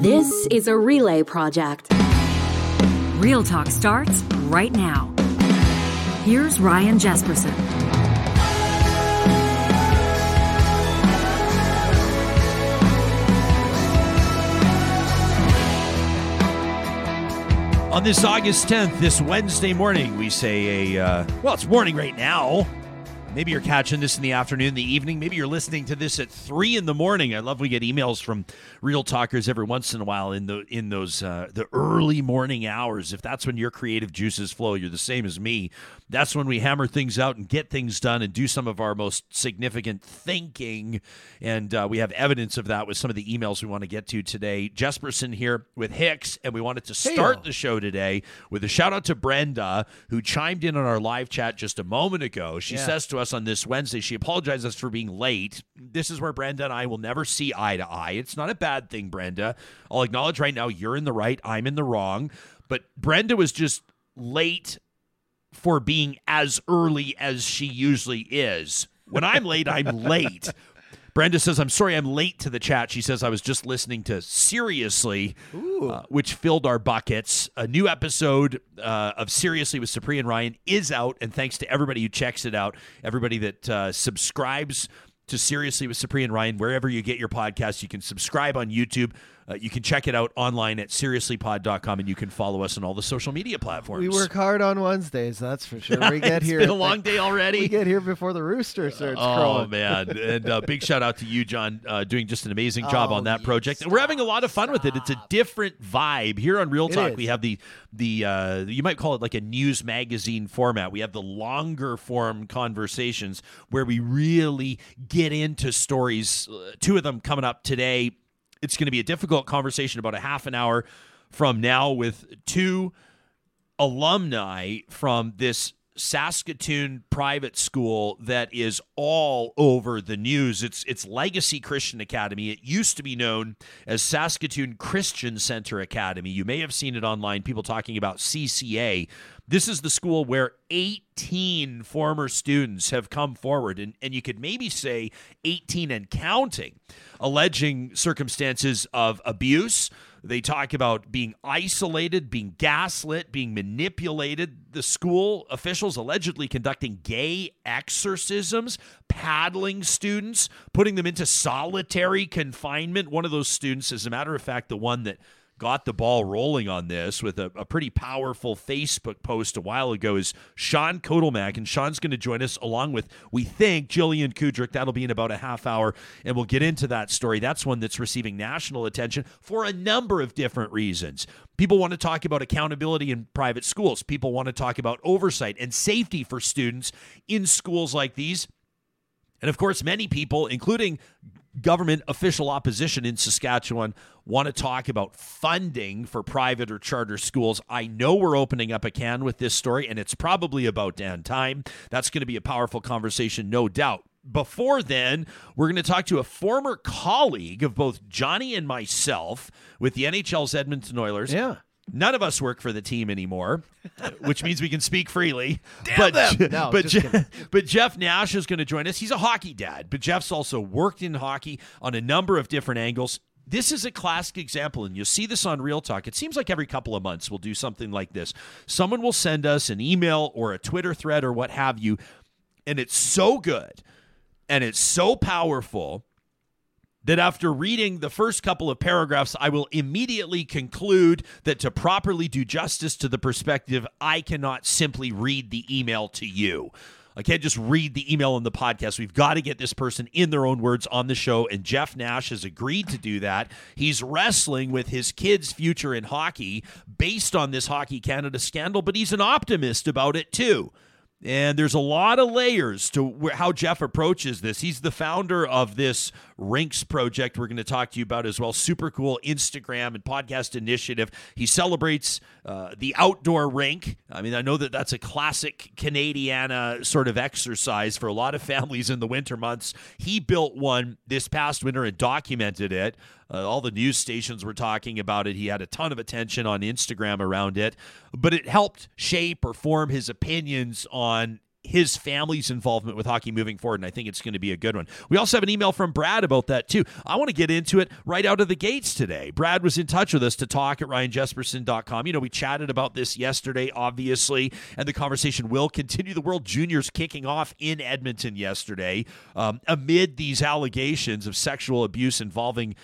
This is a relay project. Real Talk starts right now. Here's Ryan Jespersen. On this August 10th, this Wednesday morning, we say a, uh, well, it's morning right now. Maybe you're catching this in the afternoon, the evening. Maybe you're listening to this at three in the morning. I love we get emails from real talkers every once in a while in the in those uh, the early morning hours. If that's when your creative juices flow, you're the same as me. That's when we hammer things out and get things done and do some of our most significant thinking. And uh, we have evidence of that with some of the emails we want to get to today. Jespersen here with Hicks, and we wanted to start the show today with a shout out to Brenda who chimed in on our live chat just a moment ago. She Yeah. says to us on this Wednesday, she apologizes for being late. This is where Brenda and I will never see eye to eye. It's not a bad thing, Brenda. I'll acknowledge right now you're in the right, I'm in the wrong. But Brenda was just late for being as early as she usually is. When I'm late, I'm late. Brenda says, I'm sorry I'm late to the chat. She says, I was just listening to Seriously, uh, which filled our buckets. A new episode uh, of Seriously with Supriya and Ryan is out. And thanks to everybody who checks it out, everybody that uh, subscribes to Seriously with Supriya and Ryan, wherever you get your podcast, you can subscribe on YouTube. Uh, you can check it out online at seriouslypod.com and you can follow us on all the social media platforms. We work hard on Wednesdays, that's for sure. We get It's here. been a at the- long day already. We get here before the rooster starts Oh crowing. man! And uh, big shout out to you, John, uh, doing just an amazing job Oh, on that project. and we're having a lot of fun with it. It's a different vibe here on Real Talk. We have the the uh, you might call it like a news magazine format. We have the longer form conversations where we really get into stories. Uh, two of them coming up today. It's going to be a difficult conversation about a half an hour from now with two alumni from this Saskatoon private school that is all over the news. It's it's Legacy Christian Academy. It used to be known as Saskatoon Christian Center Academy. You may have seen it online, people talking about CCA. This is the school where 18 former students have come forward, and, and you could maybe say 18 and counting, alleging circumstances of abuse. They talk about being isolated, being gaslit, being manipulated. The school officials allegedly conducting gay exorcisms, paddling students, putting them into solitary confinement. One of those students, as a matter of fact, the one that got the ball rolling on this with a, a pretty powerful Facebook post a while ago is Sean Kotelmach. And Sean's going to join us along with, we think, Jillian Kudryk. That'll be in about a half hour. And we'll get into that story. That's one that's receiving national attention for a number of different reasons. People want to talk about accountability in private schools, people want to talk about oversight and safety for students in schools like these. And of course, many people, including government official opposition in Saskatchewan, want to talk about funding for private or charter schools. I know we're opening up a can with this story, and it's probably about damn time. That's going to be a powerful conversation, no doubt. Before then, we're going to talk to a former colleague of both Johnny and myself with the NHL's Edmonton Oilers. Yeah. None of us work for the team anymore, which means we can speak freely. Damn but them! No, but, Je- but Jeff Nash is going to join us. He's a hockey dad, but Jeff's also worked in hockey on a number of different angles. This is a classic example, and you'll see this on Real Talk. It seems like every couple of months we'll do something like this. Someone will send us an email or a Twitter thread or what have you, and it's so good and it's so powerful that after reading the first couple of paragraphs, I will immediately conclude that to properly do justice to the perspective, I cannot simply read the email to you. I can't just read the email on the podcast. We've got to get this person in their own words on the show. And Jeff Nash has agreed to do that. He's wrestling with his kid's future in hockey based on this Hockey Canada scandal, but he's an optimist about it too. And there's a lot of layers to how Jeff approaches this. He's the founder of this Rinks project we're going to talk to you about as well. Super cool Instagram and podcast initiative. He celebrates uh, the outdoor rink. I mean, I know that that's a classic Canadiana sort of exercise for a lot of families in the winter months. He built one this past winter and documented it. Uh, all the news stations were talking about it. He had a ton of attention on Instagram around it, but it helped shape or form his opinions on his family's involvement with hockey moving forward, and I think it's going to be a good one. We also have an email from Brad about that, too. I want to get into it right out of the gates today. Brad was in touch with us to talk at ryanjespersen.com. You know, we chatted about this yesterday, obviously, and the conversation will continue. The World Juniors kicking off in Edmonton yesterday um, amid these allegations of sexual abuse involving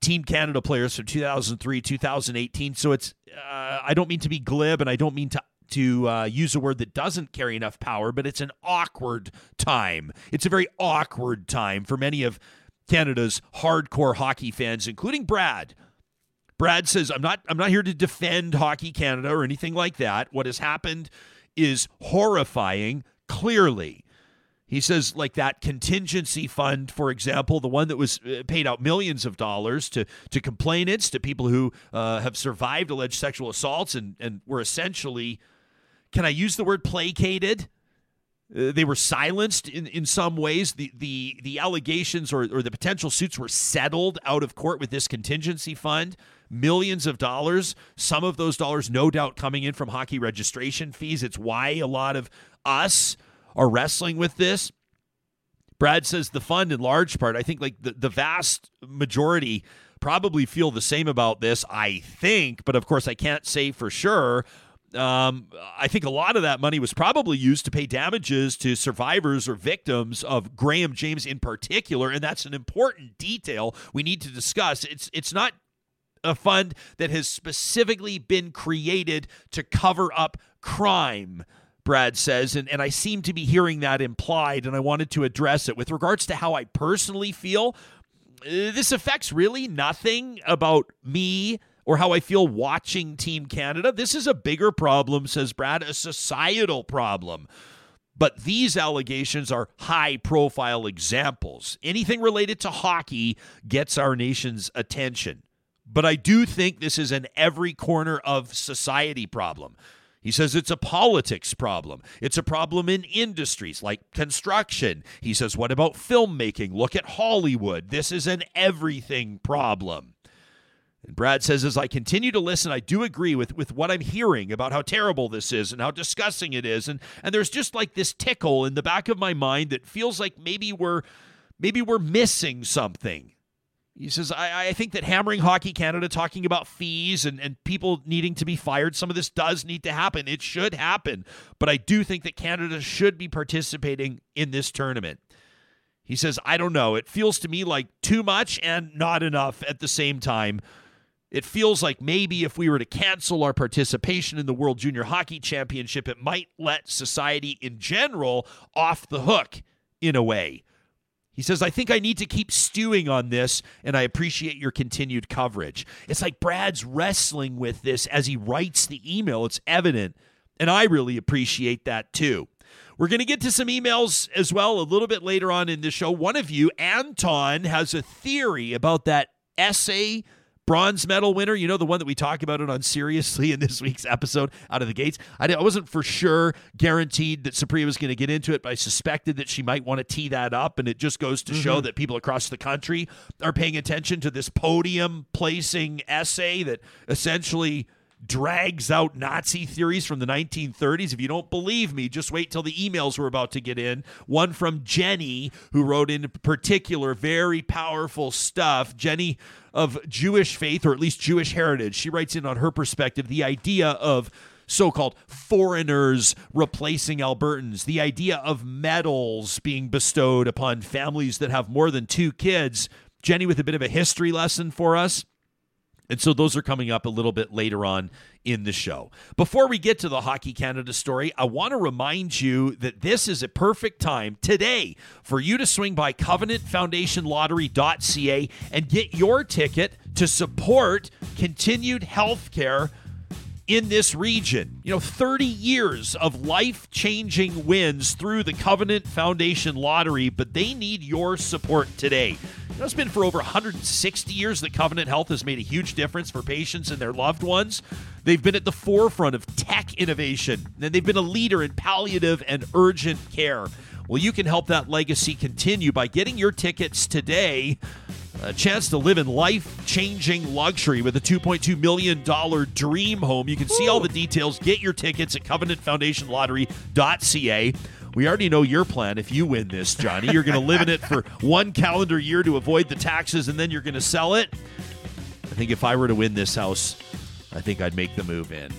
Team Canada players from 2003, 2018. So it's, uh, I don't mean to be glib and I don't mean to to uh, use a word that doesn't carry enough power, but it's an awkward time. It's a very awkward time for many of Canada's hardcore hockey fans, including Brad. Brad says, "I'm not. I'm not here to defend Hockey Canada or anything like that. What has happened is horrifying. Clearly, he says, like that contingency fund, for example, the one that was uh, paid out millions of dollars to to complainants, to people who uh, have survived alleged sexual assaults and and were essentially, can I use the word placated? Uh, they were silenced in, in some ways. The the the allegations or, or the potential suits were settled out of court with this contingency fund. Millions of dollars. Some of those dollars, no doubt, coming in from hockey registration fees. It's why a lot of us are wrestling with this. Brad says the fund, in large part, I think like the, the vast majority probably feel the same about this, I think, but of course I can't say for sure. Um, I think a lot of that money was probably used to pay damages to survivors or victims of Graham James in particular, and that's an important detail we need to discuss. It's it's not a fund that has specifically been created to cover up crime. Brad says, and, and I seem to be hearing that implied, and I wanted to address it. With regards to how I personally feel, uh, this affects really nothing about me or how I feel watching Team Canada. This is a bigger problem, says Brad, a societal problem. But these allegations are high profile examples. Anything related to hockey gets our nation's attention. But I do think this is an every corner of society problem. He says it's a politics problem. It's a problem in industries like construction. He says, what about filmmaking? Look at Hollywood. This is an everything problem. And Brad says, as I continue to listen, I do agree with, with what I'm hearing about how terrible this is and how disgusting it is. And and there's just like this tickle in the back of my mind that feels like maybe we're maybe we're missing something. He says, I, I, think that hammering Hockey Canada, talking about fees and, and people needing to be fired, some of this does need to happen. It should happen. But I do think that Canada should be participating in this tournament. He says, I don't know. It feels to me like too much and not enough at the same time. It feels like maybe if we were to cancel our participation in the World Junior Hockey Championship, it might let society in general off the hook in a way. He says, I think I need to keep stewing on this, and I appreciate your continued coverage. It's like Brad's wrestling with this as he writes the email. It's evident, and I really appreciate that too. We're going to get to some emails as well a little bit later on in the show. One of you, Anton, has a theory about that essay bronze medal winner, you know, the one that we talked about it on Seriously in this week's episode out of the gates. I, I wasn't for sure guaranteed that Supriya was going to get into it, but I suspected that she might want to tee that up. And it just goes to mm-hmm. show that people across the country are paying attention to this podium placing essay that essentially drags out Nazi theories from the 1930s. If you don't believe me, just wait till the emails we're about to get in. One from Jenny, who wrote in particular very powerful stuff. Jenny of Jewish faith, or at least Jewish heritage, she writes in on her perspective the idea of so called foreigners replacing Albertans, the idea of medals being bestowed upon families that have more than two kids. Jenny with a bit of a history lesson for us. And so those are coming up a little bit later on in the show. Before we get to the Hockey Canada story, I want to remind you that this is a perfect time today for you to swing by covenantfoundationlottery.ca and get your ticket to support continued health care in this region. You know, 30 years of life changing wins through the Covenant Foundation Lottery, but they need your support today. You know, it's been for over 160 years that Covenant Health has made a huge difference for patients and their loved ones. They've been at the forefront of tech innovation, and they've been a leader in palliative and urgent care. Well, you can help that legacy continue by getting your tickets today a chance to live in life changing luxury with a $2.2 million dream home. You can see all the details. Get your tickets at covenantfoundationlottery.ca. We already know your plan if you win this, Johnny. You're going to live in it for one calendar year to avoid the taxes, and then you're going to sell it. I think if I were to win this house, I think I'd make the move in.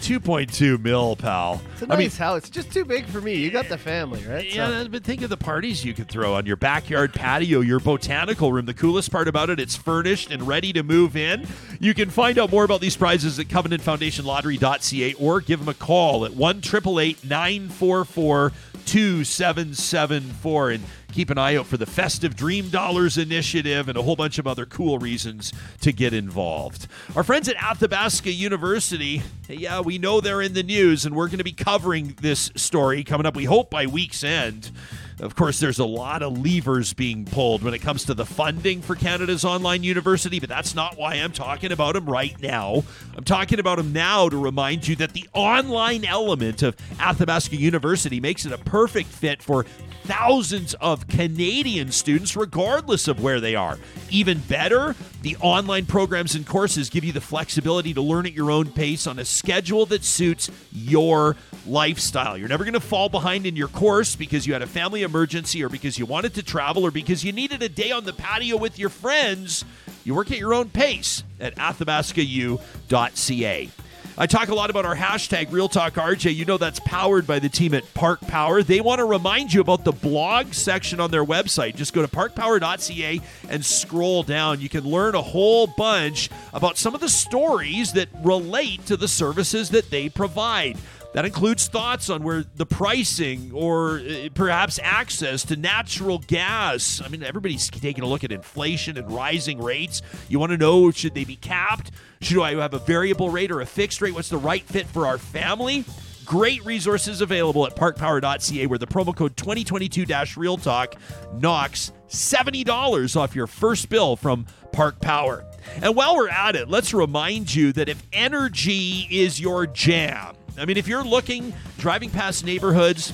2.2 mil, pal. It's a nice I mean, house. It's just too big for me. You got the family, right? yeah, but think of the parties you could throw on your backyard patio, your botanical room. The coolest part about it, it's furnished and ready to move in. You can find out more about these prizes at covenantfoundationlottery.ca or give them a call at 1 944 2774 and keep an eye out for the Festive Dream Dollars Initiative and a whole bunch of other cool reasons to get involved. Our friends at Athabasca University, yeah, we know they're in the news, and we're going to be covering this story coming up, we hope, by week's end. Of course, there's a lot of levers being pulled when it comes to the funding for Canada's online university, but that's not why I'm talking about them right now. I'm talking about them now to remind you that the online element of Athabasca University makes it a perfect fit for thousands of Canadian students, regardless of where they are. Even better, the online programs and courses give you the flexibility to learn at your own pace on a schedule that suits your lifestyle. You're never going to fall behind in your course because you had a family emergency or because you wanted to travel or because you needed a day on the patio with your friends. You work at your own pace at athabascau.ca. I talk a lot about our hashtag Real Talk RJ. You know that's powered by the team at Park Power. They want to remind you about the blog section on their website. Just go to parkpower.ca and scroll down. You can learn a whole bunch about some of the stories that relate to the services that they provide. That includes thoughts on where the pricing or uh, perhaps access to natural gas. I mean, everybody's taking a look at inflation and rising rates. You want to know should they be capped? Should I have a variable rate or a fixed rate? What's the right fit for our family? Great resources available at parkpower.ca where the promo code 2022 Real Talk knocks $70 off your first bill from Park Power. And while we're at it, let's remind you that if energy is your jam, I mean, if you're looking, driving past neighborhoods,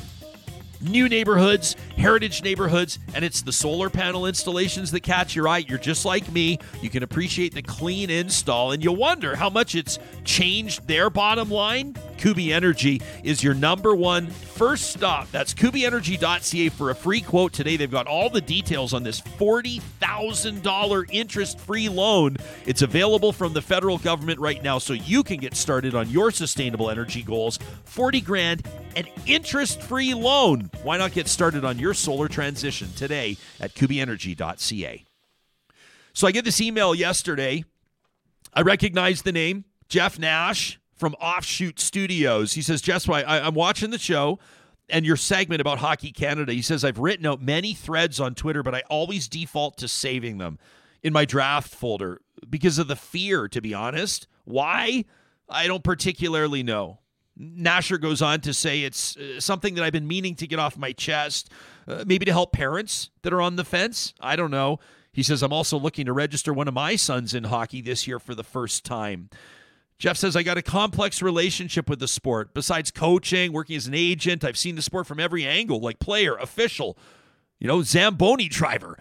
new neighborhoods, heritage neighborhoods, and it's the solar panel installations that catch your eye. You're just like me. You can appreciate the clean install, and you wonder how much it's changed their bottom line. Kuby Energy is your number one first stop. That's kubyenergy.ca for a free quote today. They've got all the details on this $40,000 interest free loan. It's available from the federal government right now, so you can get started on your sustainable energy goals. 40 grand, an interest free loan. Why not get started on your solar transition today at kubyenergy.ca? So I get this email yesterday. I recognize the name Jeff Nash from Offshoot Studios. He says, Jess, I, I'm watching the show and your segment about Hockey Canada. He says, I've written out many threads on Twitter, but I always default to saving them in my draft folder because of the fear, to be honest. Why? I don't particularly know. Nasher goes on to say it's uh, something that I've been meaning to get off my chest, uh, maybe to help parents that are on the fence. I don't know. He says, I'm also looking to register one of my sons in hockey this year for the first time. Jeff says, I got a complex relationship with the sport. Besides coaching, working as an agent, I've seen the sport from every angle, like player, official, you know, Zamboni driver,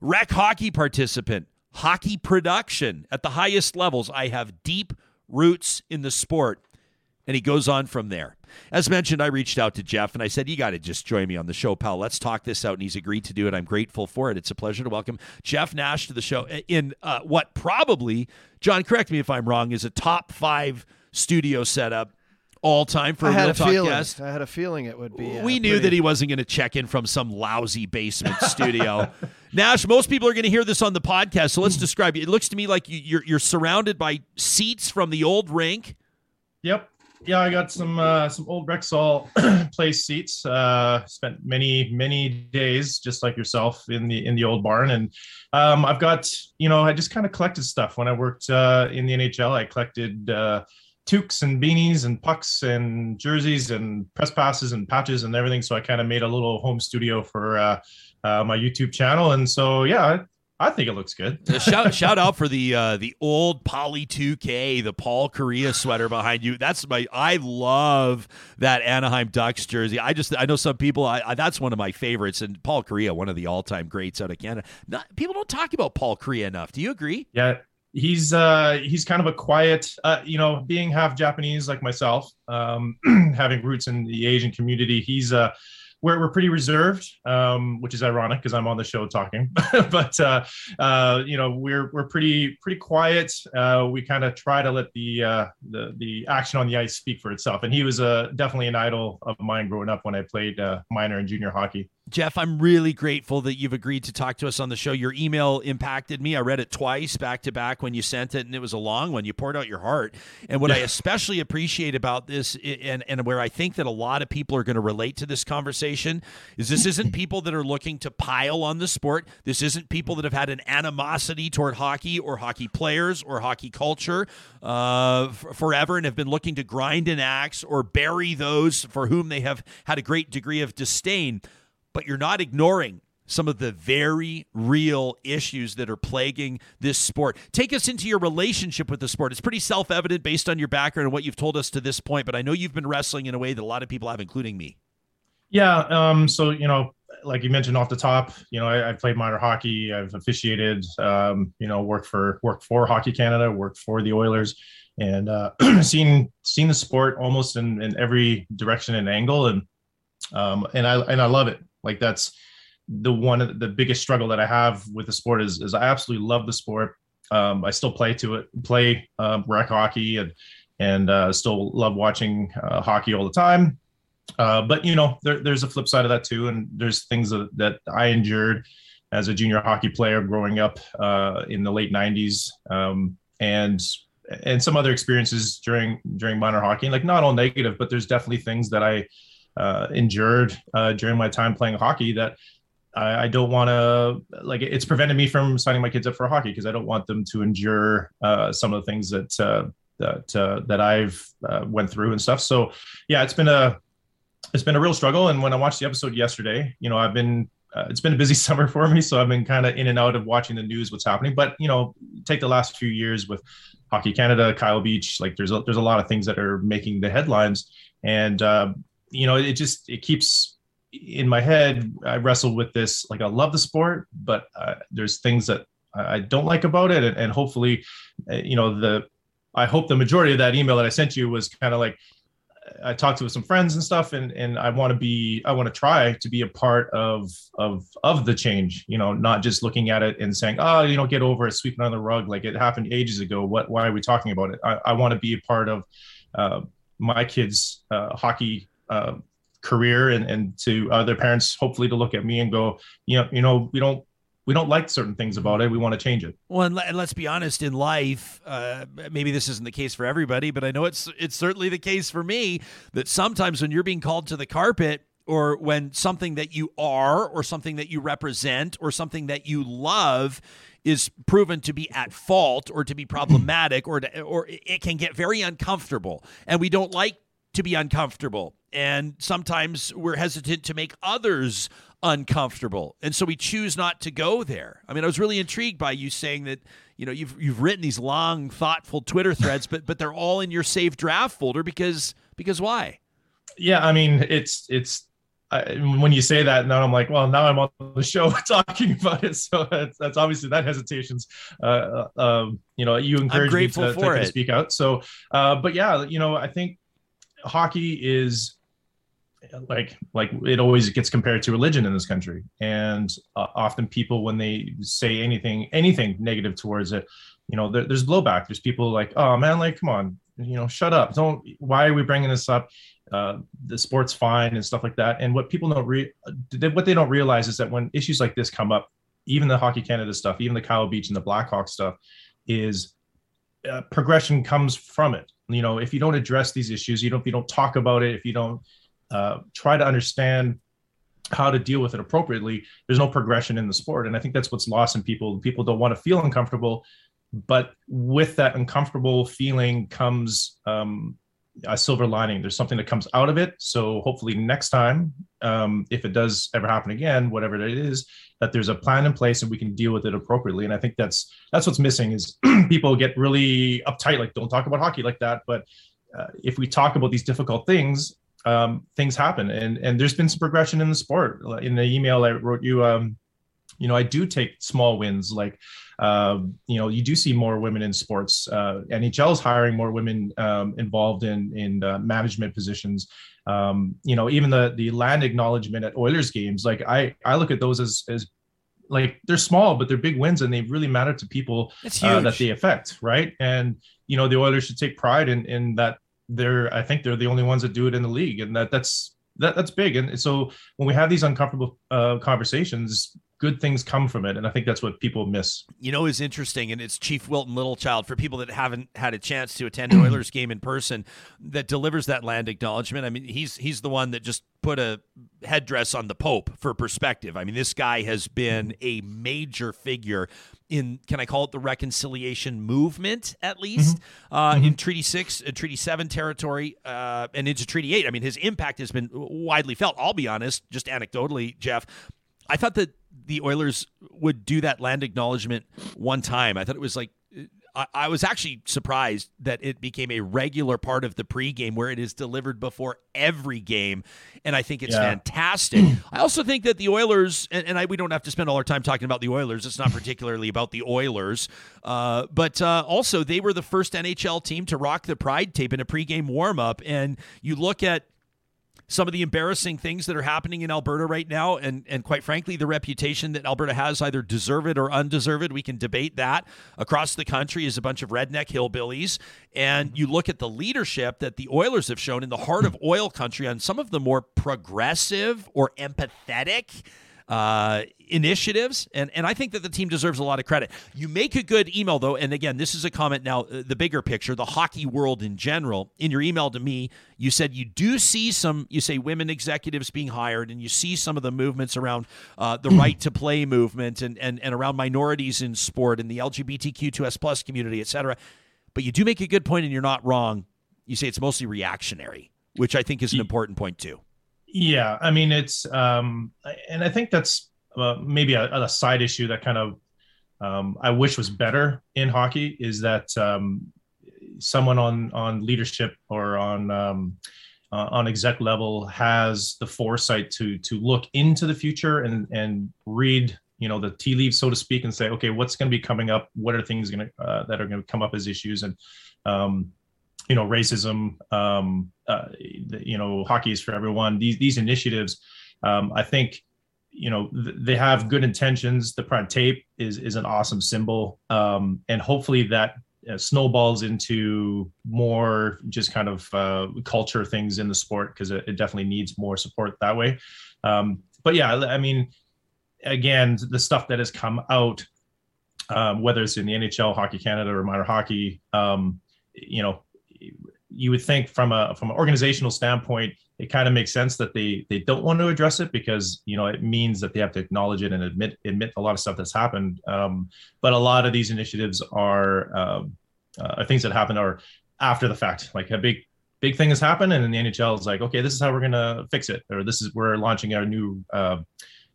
rec hockey participant, hockey production at the highest levels. I have deep roots in the sport. And he goes on from there. As mentioned, I reached out to Jeff and I said, You got to just join me on the show, pal. Let's talk this out. And he's agreed to do it. I'm grateful for it. It's a pleasure to welcome Jeff Nash to the show in uh, what probably, John, correct me if I'm wrong, is a top five studio setup all time for I a had real a talk feeling. guest. I had a feeling it would be. uh, we knew pretty- that he wasn't going to check in from some lousy basement studio. Nash, most people are going to hear this on the podcast, so let's describe it. It looks to me like you- you're you're surrounded by seats from the old rink. Yep. Yeah, I got some uh, some old Rexall place seats. Uh, spent many many days just like yourself in the in the old barn, and um, I've got you know I just kind of collected stuff when I worked uh, in the NHL. I collected uh, toques and beanies and pucks and jerseys and press passes and patches and everything. So I kind of made a little home studio for uh, uh, my YouTube channel, and so yeah, I think it looks good. Shout shout out for the uh, the old Poly 2K, the Paul Kariya sweater behind you. That's my I love that Anaheim Ducks jersey. I just I know some people I, I that's one of my favorites and Paul Kariya, one of the all time greats out of Canada. Not, people don't talk about Paul Kariya enough. Do you agree? Yeah, he's uh he's kind of a quiet uh you know being half japanese like myself um having roots in the asian community he's uh we're, we're pretty reserved, um, which is ironic because I'm on the show talking. but uh, uh, you know, we're we're pretty pretty quiet. Uh, we kind of try to let the uh, the the action on the ice speak for itself. And he was uh, definitely an idol of mine growing up when I played uh, minor and junior hockey. Jeff, I'm really grateful that you've agreed to talk to us on the show. Your email impacted me. I read it twice back to back when you sent it, and it was a long one. You poured out your heart. And what I especially appreciate about this, and, and where I think that a lot of people are going to relate to this conversation, is this isn't people that are looking to pile on the sport. This isn't people that have had an animosity toward hockey or hockey players or hockey culture uh, f- forever and have been looking to grind an axe or bury those for whom they have had a great degree of disdain but you're not ignoring some of the very real issues that are plaguing this sport. Take us into your relationship with the sport. It's pretty self evident based on your background and what you've told us to this point, but I know you've been wrestling in a way that a lot of people have, including me. Yeah. Um, so, you know, like you mentioned off the top, you know, I, I played minor hockey. I've officiated, um, you know, worked for worked for Hockey Canada, worked for the Oilers, and uh, seen seen the sport almost in, in every direction and angle, and um, and I and I love it. Like that's the one of the biggest struggle that I have with the sport is, is I absolutely love the sport. Um, I still play to it, play um, rec hockey, and and uh, still love watching uh, hockey all the time. Uh, but you know, there, there's a flip side of that too, and there's things that, that I endured as a junior hockey player growing up uh, in the late '90s, um, and and some other experiences during during minor hockey. Like not all negative, but there's definitely things that I uh, endured uh, during my time playing hockey that I, I don't want to like. It's prevented me from signing my kids up for hockey because I don't want them to endure uh, some of the things that uh, that uh, that I've uh, went through and stuff. So yeah, it's been a it's been a real struggle. And when I watched the episode yesterday, you know, I've been uh, it's been a busy summer for me, so I've been kind of in and out of watching the news, what's happening. But you know, take the last few years with Hockey Canada, Kyle Beach, like there's a, there's a lot of things that are making the headlines, and uh, you know, it just it keeps in my head. I wrestle with this. Like I love the sport, but uh, there's things that I don't like about it, and, and hopefully, uh, you know, the I hope the majority of that email that I sent you was kind of like I talked to some friends and stuff, and and I want to be I want to try to be a part of of of the change. You know, not just looking at it and saying, oh, you know, get over it, sweep it under the rug, like it happened ages ago. What why are we talking about it? I, I want to be a part of uh, my kids' uh, hockey uh, career and, and to other parents hopefully to look at me and go you know you know we don't we don't like certain things about it. We want to change it. Well and, let's be honest in life uh, maybe this isn't the case for everybody but i know it's it's certainly the case for me that sometimes when you're being called to the carpet or when something that you are or something that you represent or something that you love is proven to be at fault or to be problematic or to, or it can get very uncomfortable. And we don't like to be uncomfortable. And sometimes we're hesitant to make others uncomfortable. And so we choose not to go there. I mean, I was really intrigued by you saying that, you know, you've you've written these long, thoughtful Twitter threads, but but they're all in your saved draft folder because because why? Yeah, I mean, it's it's I, when you say that now I'm like, well, now I'm on the show talking about it. So that's, that's obviously that hesitation's, uh, uh, um, you know, you encourage me to, to, to, speak out. So, uh, but yeah, you know, I think hockey is like like it always gets compared to religion in this country. And uh, often people when they say anything anything negative towards it you know there, there's blowback. There's people like oh man like come on you know shut up. Don't why are we bringing this up? Uh, the sport's fine and stuff like that. And what people don't re- what they don't realize is that when issues like this come up even the hockey canada stuff even the kyle beach and the blackhawk stuff is uh, progression comes from it you know if you don't address these issues you don't if you don't talk about it if you don't uh, try to understand how to deal with it appropriately there's no progression in the sport. And i think that's what's lost in people. People don't want to feel uncomfortable but with that uncomfortable feeling comes um, a silver lining. There's something that comes out of it. So hopefully next time, um, if it does ever happen again, whatever it is, that there's a plan in place and we can deal with it appropriately. And I think that's that's what's missing is people get really uptight, like don't talk about hockey like that. But uh, if we talk about these difficult things, um, things happen. And and there's been some progression in the sport. In the email I wrote you, um, you know, I do take small wins. Like um, you know, you do see more women in sports. Uh, NHL is hiring more women um, involved in in uh, management positions. Um, you know, even the the land acknowledgement at Oilers games, like I I look at those as as like they're small, but they're big wins, and they really matter to people uh, that they affect, right? And you know, the Oilers should take pride in in that. They're I think they're the only ones that do it in the league, and that that's that that's big. And so when we have these uncomfortable uh, conversations, good things come from it and i think that's what people miss you know is interesting and it's chief wilton littlechild for people that haven't had a chance to attend an oilers game in person that delivers that land acknowledgement i mean he's he's the one that just put a headdress on the pope for perspective i mean this guy has been a major figure in can I call it the reconciliation movement at least mm-hmm. Uh, mm-hmm. in Treaty Six, uh, Treaty Seven territory, uh, and into Treaty Eight. I mean, his impact has been widely felt. I'll be honest, just anecdotally, Jeff. I thought that the Oilers would do that land acknowledgement one time. I thought it was like I, I was actually surprised that it became a regular part of the pregame where it is delivered before every game, and I think it's yeah. fantastic. I also think that the Oilers, and, and I, we don't have to spend all our time talking about the Oilers. It's not particularly about the Oilers, uh, but uh, also they were the first NHL team to rock the Pride tape in a pregame warm-up, and you look at some of the embarrassing things that are happening in Alberta right now, and and quite frankly, the reputation that Alberta has, either deserved or undeserved, we can debate that across the country is a bunch of redneck hillbillies. And you look at the leadership that the Oilers have shown in the heart of oil country on some of the more progressive or empathetic uh, initiatives, and and I think that the team deserves a lot of credit. You make a good email though, and again, this is a comment now. Uh, the bigger picture, the hockey world in general. In your email to me, you said you do see some. You say women executives being hired, and you see some of the movements around uh, the right to play movement, and and and around minorities in sport and the LGBTQ2S plus community, et cetera. But you do make a good point, and you're not wrong. You say it's mostly reactionary, which I think is an important point too. Yeah, I mean it's, um, and I think that's uh, maybe a, a, side issue that kind of um, I wish was better in hockey is that um, someone on on leadership or on um, uh, on exec level has the foresight to to look into the future and and read you know the tea leaves so to speak and say okay what's going to be coming up? What are things going to uh, that are going to come up as issues? And um, you know racism um, uh, you know hockey is for everyone. These these initiatives um, i think you know th- they have good intentions. The pride tape is is an awesome symbol. Um, and hopefully that uh, snowballs into more just kind of uh, culture things in the sport because it, it, definitely needs more support that way. Um, but yeah i mean again the stuff that has come out um, whether it's in the nhl hockey canada or minor hockey um, you know you would think from a from an organizational standpoint, it kind of makes sense that they they don't want to address it because you know it means that they have to acknowledge it and admit admit a lot of stuff that's happened. Um, but a lot of these initiatives are um, uh, things that happen are after the fact. Like a big big thing has happened, and the NHL is like, okay, this is how we're gonna fix it, or this is we're launching our new uh,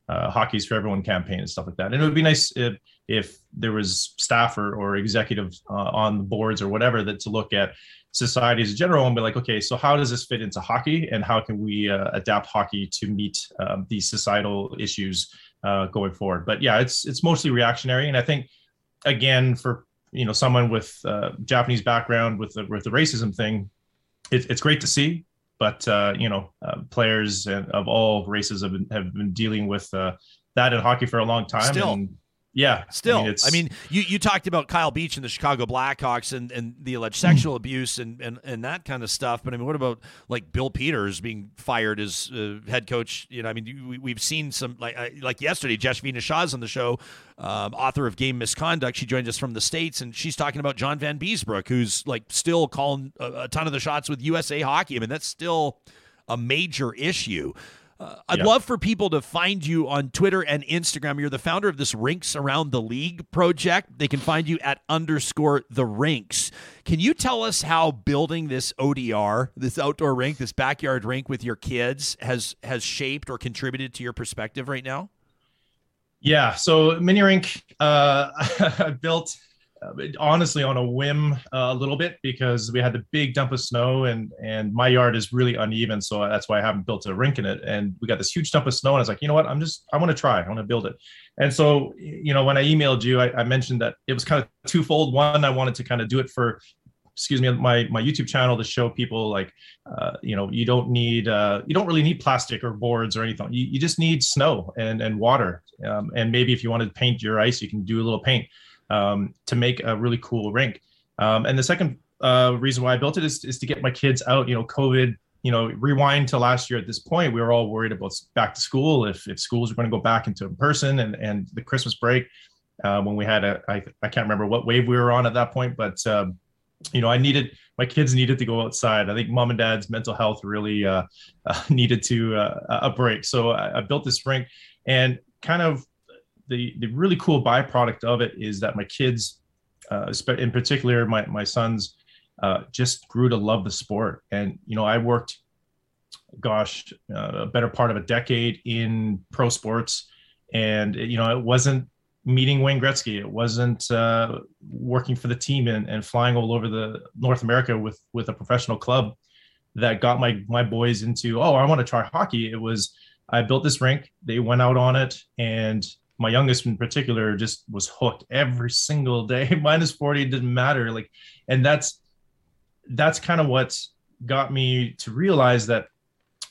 uh, hockey's for everyone campaign and stuff like that. And it would be nice if, if there was staff or, or executive uh, on the boards or whatever that to look at society as a general and be like, okay, so how does this fit into hockey, and how can we uh, adapt hockey to meet um, these societal issues uh, going forward? But yeah, it's it's mostly reactionary, and I think again for you know someone with uh, Japanese background with the with the racism thing, it, it's great to see. But uh, you know, uh, players of all races have been, have been dealing with uh, that in hockey for a long time. Still. And, yeah. Still, I mean, I mean, you, you talked about Kyle Beach and the Chicago Blackhawks and, and the alleged sexual abuse and, and, and that kind of stuff. But I mean, what about like Bill Peters being fired as uh, head coach? You know, I mean, we, have seen some like uh, like yesterday, Jashvina Shah's on the show, um, author of Game Misconduct. She joined us from the states, and she's talking about John Vanbiesbrouck, who's like still calling a, a ton of the shots with USA Hockey. I mean, that's still a major issue. Uh, I'd love for people to find you on Twitter and Instagram. You're the founder of this Rinks Around the League project. They can find you at underscore the rinks. Can you tell us how building this ODR, this outdoor rink, this backyard rink with your kids has has shaped or contributed to your perspective right now? Yeah. So mini rink, uh, I built uh, honestly on a whim uh, a little bit because we had the big dump of snow and and my yard is really uneven so that's why i haven't built a rink in it. And we got this huge dump of snow and i was like you know what? I'm just i want to try i want to build it. And so you know when i emailed you I, I mentioned that it was kind of twofold. One i wanted to kind of do it for excuse me my my youtube channel to show people like uh, you know you don't need uh, you don't really need plastic or boards or anything. You, you just need snow and and water. Um, and maybe if you want to paint your ice you can do a little paint um, to make a really cool rink. Um, and the second uh, reason why I built it is, is to get my kids out. You know, COVID. You know, rewind to last year at this point, we were all worried about back to school if if schools were going to go back into in person and and the Christmas break uh, when we had a I, I can't remember what wave we were on at that point, but um, you know, I needed my kids needed to go outside. I think mom and dad's mental health really uh, needed to uh, a break. So I, I, built this rink, and kind of the the really cool byproduct of it is that my kids, uh, in particular my my sons, uh, just grew to love the sport. And you know, I worked, gosh, uh, a better part of a decade in pro sports, and you know, it wasn't meeting Wayne Gretzky. It wasn't uh, working for the team and, and flying all over the North America with with a professional club that got my my boys into oh I want to try hockey. It was I built this rink. They went out on it, and my youngest in particular just was hooked every single day. Minus 40 didn't matter like and that's that's kind of what got me to realize that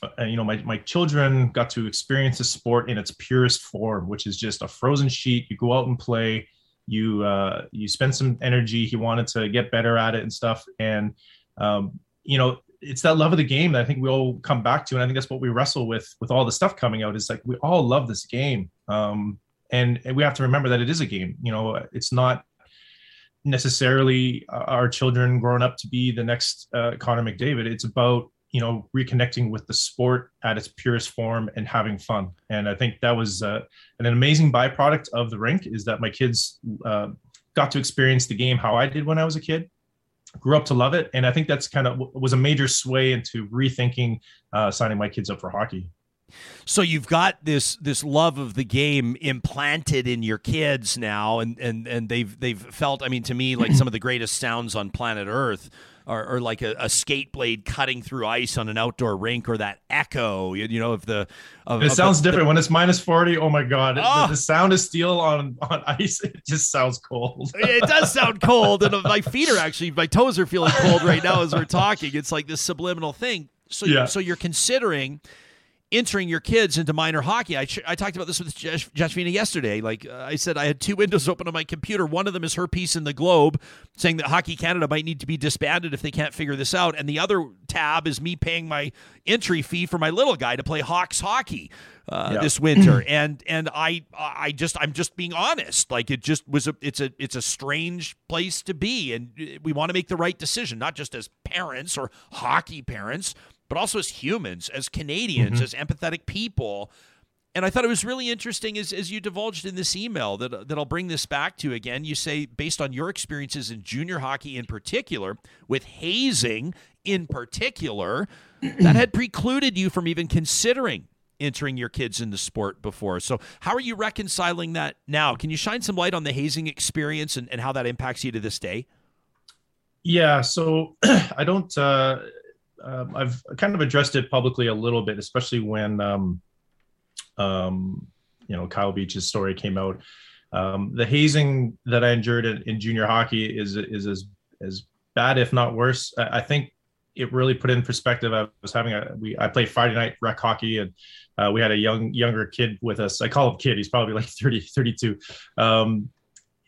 uh, you know my, my children got to experience the sport in its purest form which is just a frozen sheet. You go out and play you uh, you spend some energy he wanted to get better at it and stuff and um, you know it's that love of the game that I think we all come back to, and I think that's what we wrestle with with all the stuff coming out. Is like we all love this game, um, and, we have to remember that it is a game you know it's not necessarily our children growing up to be the next uh, connor mcdavid. It's about you know reconnecting with the sport at its purest form and having fun. And i think that was uh, an amazing byproduct of the rink is that my kids uh, got to experience the game how i did when i was a kid grew up to love it. And i think that's kind of was a major sway into rethinking uh, signing my kids up for hockey so you've got this this love of the game implanted in your kids now, and and and they've they've felt. I mean, to me, like some of the greatest sounds on planet Earth are, are like a, a, skate blade cutting through ice on an outdoor rink, or that echo. You, you know, of the. Of, it of sounds the, different the, when it's minus forty. Oh my god, oh. The, ah! the, sound of steel on on ice. It just sounds cold. it does sound cold, and uh, my feet are actually my toes are feeling cold right now as we're talking. It's like this subliminal thing. So yeah. so you're considering entering your kids into minor hockey. I, I talked about this with Josephina yesterday. Like uh, I said, I had two windows open on my computer. One of them is her piece in the Globe saying that Hockey Canada might need to be disbanded if they can't figure this out. And the other tab is me paying my entry fee for my little guy to play Hawks hockey. Uh, yeah. this winter and and I I just I'm just being honest like it just was a it's a it's a strange place to be and we want to make the right decision not just as parents or hockey parents but also as humans, as Canadians, mm-hmm. as empathetic people. And I thought it was really interesting as, as you divulged in this email that, that I'll bring this back to again. You say, based on your experiences in junior hockey in particular, with hazing in particular, that had precluded you from even considering entering your kids in the sport before. So, how are you reconciling that now? Can you shine some light on the hazing experience and, and how that impacts you to this day? Yeah, so I don't. Uh, um, I've kind of addressed it publicly a little bit, especially when um, um, you know Kyle Beach's story came out. Um, the hazing that I endured in, in, junior hockey is is as as bad, if not worse. I, I, think it really put in perspective. I was having a we I played Friday night rec hockey and uh, we had a young younger kid with us. I call him kid. He's probably like 30, 32. Um,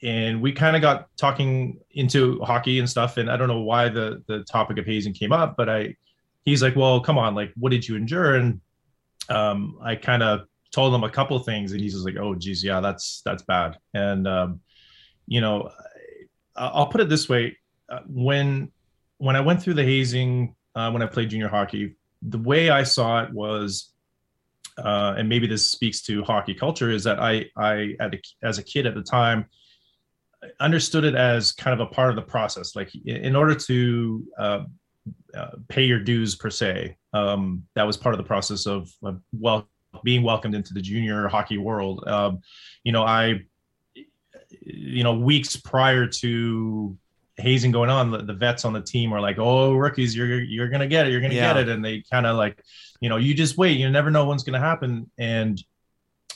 and we kind of got talking into hockey and stuff and i don't know why the the topic of hazing came up but i he's like well come on like what did you endure? And um, i kind of told him a couple things and he's just like oh geez yeah that's that's bad. And um, you know i'll put it this way uh, when when i went through the hazing uh, when i played junior hockey the way i saw it was uh, and maybe this speaks to hockey culture is that i i a, as a kid at the time understood it as kind of a part of the process. Like in order to uh, uh, pay your dues per se, um, that was part of the process of, of well being welcomed into the junior hockey world. Um, you know, I you know, weeks prior to hazing going on, the, the vets on the team are like, "Oh, rookies, you're you're gonna get it, you're gonna Yeah. get it," and they kind of like, you know, you just wait, you never know when's gonna happen. And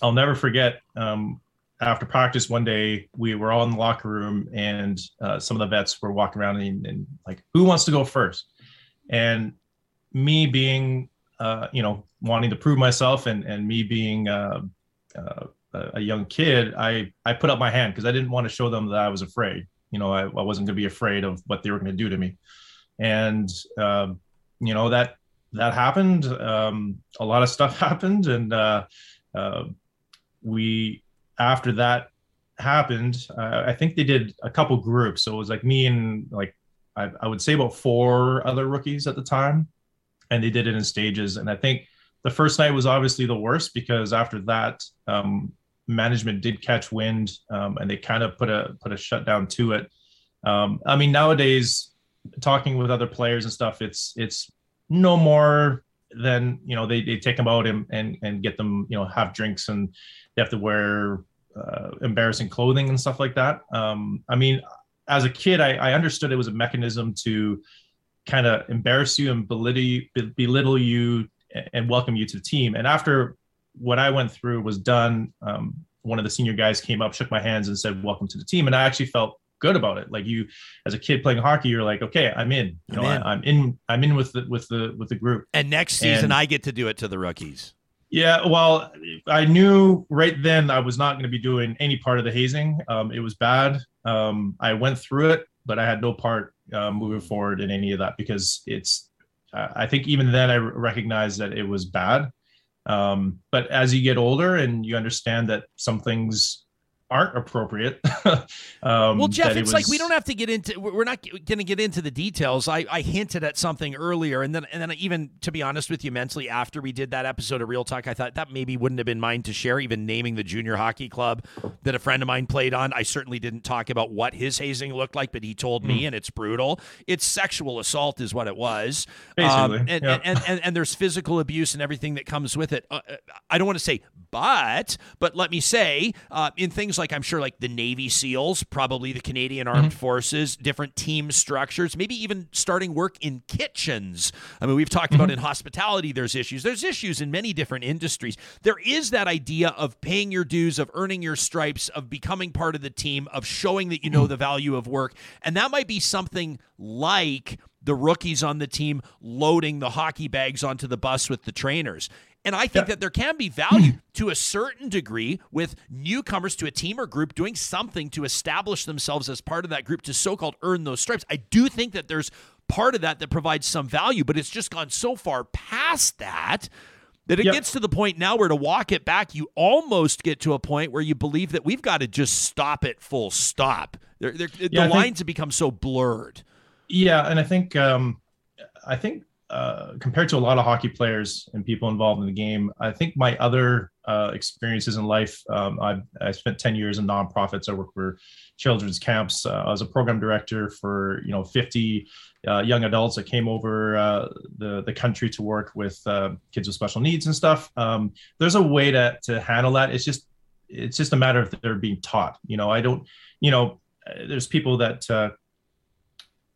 I'll never forget. Um, after practice one day, we were all in the locker room, and uh, some of the vets were walking around and, and like, "Who wants to go first? And me being, uh, you know, wanting to prove myself, and and me being uh, uh, a young kid, I I put up my hand because I didn't want to show them that I was afraid. You know, I, I wasn't going to be afraid of what they were going to do to me, and um, you know that that happened. Um, a lot of stuff happened, and uh, uh, we after that happened, uh, I think they did a couple groups. So it was like me and like I, I would say about four other rookies at the time, and they did it in stages. And I think the first night was obviously the worst because after that, um, management did catch wind um, and they kind of put a put a shutdown to it. Um, I mean, nowadays, talking with other players and stuff, it's it's no more than you know they, they take them out and, and and get them you know have drinks and they have to wear uh, embarrassing clothing and stuff like that. Um, I mean, as a kid, I, I understood it was a mechanism to kind of embarrass you and belittle, belittle you and welcome you to the team. And after what I went through was done, um, one of the senior guys came up, shook my hands, and said, "Welcome to the team." And I actually felt good about it. Like you, as a kid playing hockey, you're like, "Okay, I'm in. You I'm know, in. I, I'm in. I'm in with the with the with the group." And next season, And- I get to do it to the rookies. Yeah, well, I knew right then I was not going to be doing any part of the hazing. Um, it was bad. Um, I went through it, but I had no part uh, moving forward in any of that because it's. Uh, I think even then I recognized that it was bad. Um, but as you get older and you understand that some things aren't appropriate. um, Well, Jeff, it it's like we don't have to get into. We're we're not going to get into the details. I, I hinted at something earlier, and then and then even to be honest with you, mentally after we did that episode of Real Talk, I thought that maybe wouldn't have been mine to share. Even naming the junior hockey club that a friend of mine played on, I certainly didn't talk about what his hazing looked like, but he told Hmm. me, and it's brutal. It's sexual assault, is what it was. Basically, Um, and, yeah. and, and and there's physical abuse and everything that comes with it. Uh, uh, I don't want to say but, but let me say, uh, in things like I'm sure like the Navy SEALs, probably the Canadian Armed mm-hmm. Forces, different team structures, maybe even starting work in kitchens. I mean, we've talked about mm-hmm. in hospitality, there's issues. There's issues in many different industries. There is that idea of paying your dues, of earning your stripes, of becoming part of the team, of showing that you know mm-hmm. the value of work. And that might be something like the rookies on the team loading the hockey bags onto the bus with the trainers. And I think that there can be value to a certain degree with newcomers to a team or group doing something to establish themselves as part of that group to so called earn those stripes. I do think that there's part of that that provides some value, but it's just gone so far past that that it Yep. gets to the point now where to walk it back, you almost get to a point where you believe that we've got to just stop it full stop. They're, they're, Yeah, I the think- lines have become so blurred. Yeah, and I think um, I think uh, compared to a lot of hockey players and people involved in the game, I think my other uh, experiences in life. Um, I, I spent ten years in nonprofits. I worked for children's camps. Uh, I was a program director for you know fifty uh, young adults that came over uh, the the country to work with kids with special needs and stuff. Um, there's a way to to handle that. It's just it's just a matter of they're being taught. You know, I don't. You know, there's people that.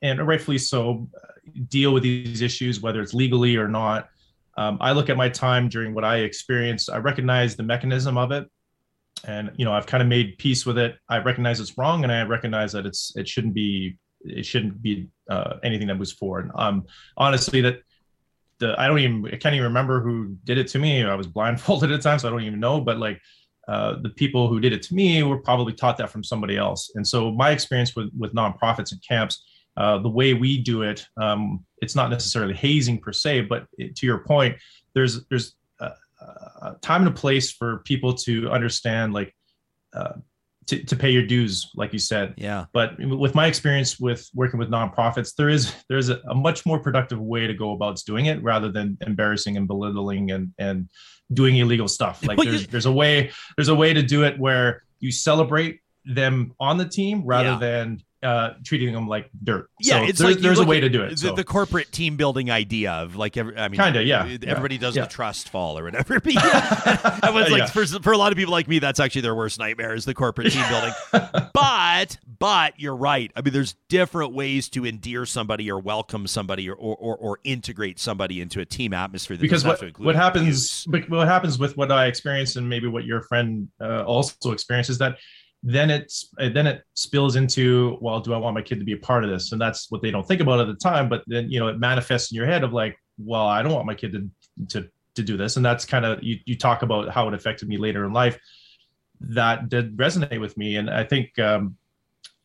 And rightfully so, deal with these issues, whether it's legally or not. Um, I look at my time during what I experienced. I recognize the mechanism of it, and you know I've kind of made peace with it. I recognize it's wrong, and I recognize that it's it shouldn't be it shouldn't be uh, anything that was for. And um, honestly, that the I don't even I can't even remember who did it to me. I was blindfolded at the time, so I don't even know. But like uh, the people who did it to me were probably taught that from somebody else. And so my experience with with nonprofits and camps uh, the way we do it, um, it's not necessarily hazing per se, but it, to your point, there's there's a, a time and a place for people to understand, like uh, to, to pay your dues, like you said. Yeah. But with my experience with working with nonprofits, there is there's a, a much more productive way to go about doing it rather than embarrassing and belittling and and doing illegal stuff. Like there's there's a way there's a way to do it where you celebrate them on the team rather Yeah. than uh, treating them like dirt. Yeah, so it's there's, like there's a way to do it. The, so. the corporate team building idea of like every, I mean, Kinda, yeah. Everybody Yeah. does Yeah. the trust fall or whatever. I was like Yeah. for for a lot of people like me, that's actually their worst nightmare is the corporate team building. but but you're right. I mean, there's different ways to endear somebody or welcome somebody or or, or, integrate somebody into a team atmosphere. That because what, have to include what happens what happens with what I experienced and maybe what your friend uh, also experienced is that then it's then it spills into well do I want my kid to be a part of this? And that's what they don't think about at the time but then you know it manifests in your head of like well I don't want my kid to to to do this. And that's kind of you, you talk about how it affected me later in life. That did resonate with me. And I think um,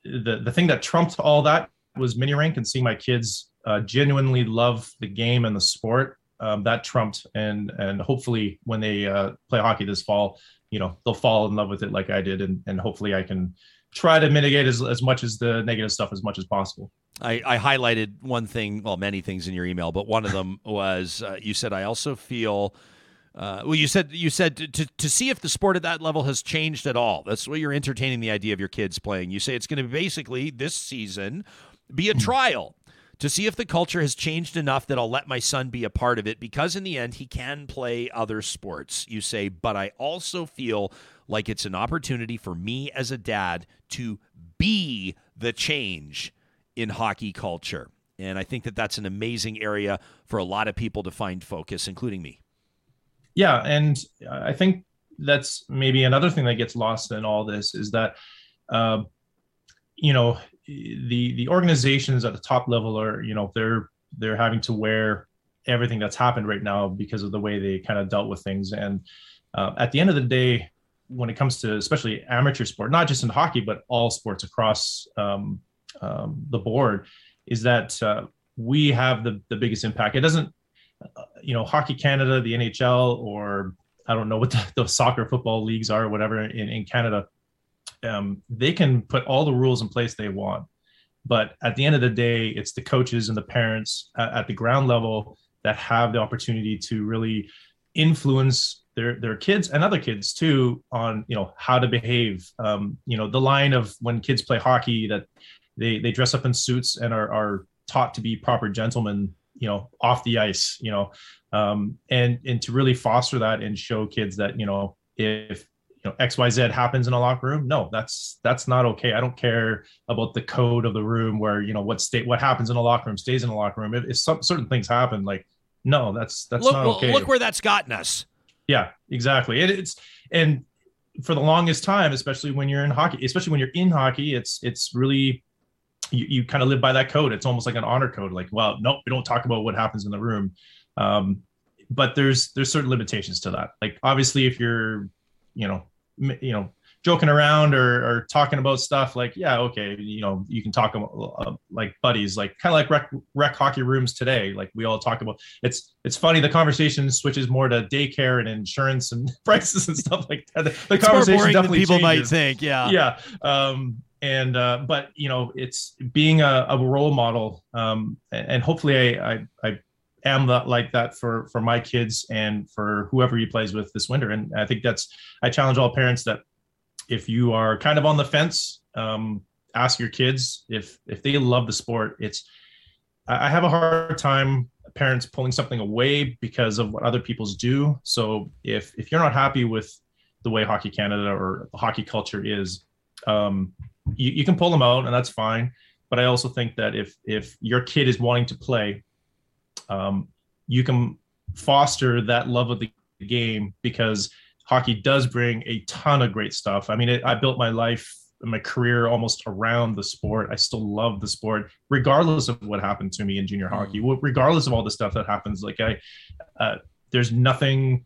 the the thing that trumped all that was mini rank and seeing my kids uh, genuinely love the game and the sport um, that trumped. And and hopefully when they uh, play hockey this fall you know they'll fall in love with it like i did and, and hopefully i can try to mitigate as, as much as the negative stuff as much as possible I, I highlighted one thing, well, many things in your email, but one of them was uh, you said I also feel. Uh, well, you said you said to, to to see if the sport at that level has changed at all. That's what you're entertaining the idea of your kids playing. You say it's going to basically this season be a trial to see if the culture has changed enough that I'll let my son be a part of it because in the end he can play other sports. You say, but I also feel like it's an opportunity for me as a dad to be the change in hockey culture. And I think that that's an amazing area for a lot of people to find focus, including me. yeah and i think that's maybe another thing that gets lost in all this is that uh, you know the the organizations at the top level are you know they're they're having to wear everything that's happened right now because of the way they kind of dealt with things. And uh, at the end of the day when it comes to especially amateur sport not just in hockey but all sports across um, um, the board is that uh, we have the, the biggest impact. It doesn't uh, you know hockey canada the nhl or i don't know what the, the soccer football leagues are or whatever in, in canada um, they can put all the rules in place they want. But at the end of the day it's the coaches and the parents at, at the ground level that have the opportunity to really influence their their kids and other kids too on you know how to behave. Um, you know the line of when kids play hockey that they they dress up in suits and are, are taught to be proper gentlemen you know off the ice you know. Um, and and to really foster that and show kids that you know if you know xyz happens in a locker room no that's that's not okay i don't care about the code of the room where you know what state what happens in a locker room stays in a locker room if, if some certain things happen like no that's that's look, not okay look where that's gotten us. yeah, exactly. It, it's and for the longest time, especially when you're in hockey, especially when you're in hockey, it's it's really you, you kind of live by that code. It's almost like an honor code. Like, well, nope, we don't talk about what happens in the room. Um, but there's there's certain limitations to that. Like, obviously, if you're you know you know joking around or, or talking about stuff like yeah okay you know you can talk about uh, like buddies like kind of like rec, rec hockey rooms today like we all talk about it's it's funny the conversation switches more to daycare and insurance and prices and stuff like that the, the conversation definitely people might think. Yeah. yeah um and uh but you know it's being a, a role model um and, and hopefully I, I i am that like that for for my kids and for whoever he plays with this winter. And i think that's i challenge all parents that if you are kind of on the fence um ask your kids if if they love the sport. It's i have a hard time parents pulling something away because of what other people's do. So if if you're not happy with the way hockey canada or hockey culture is um you, you can pull them out and that's fine. But i also think that if if your kid is wanting to play um you can foster that love of the game because hockey does bring a ton of great stuff. I mean, it, I built my life and my career almost around the sport. I still love the sport, regardless of what happened to me in junior hockey, regardless of all the stuff that happens. Like I, uh, there's nothing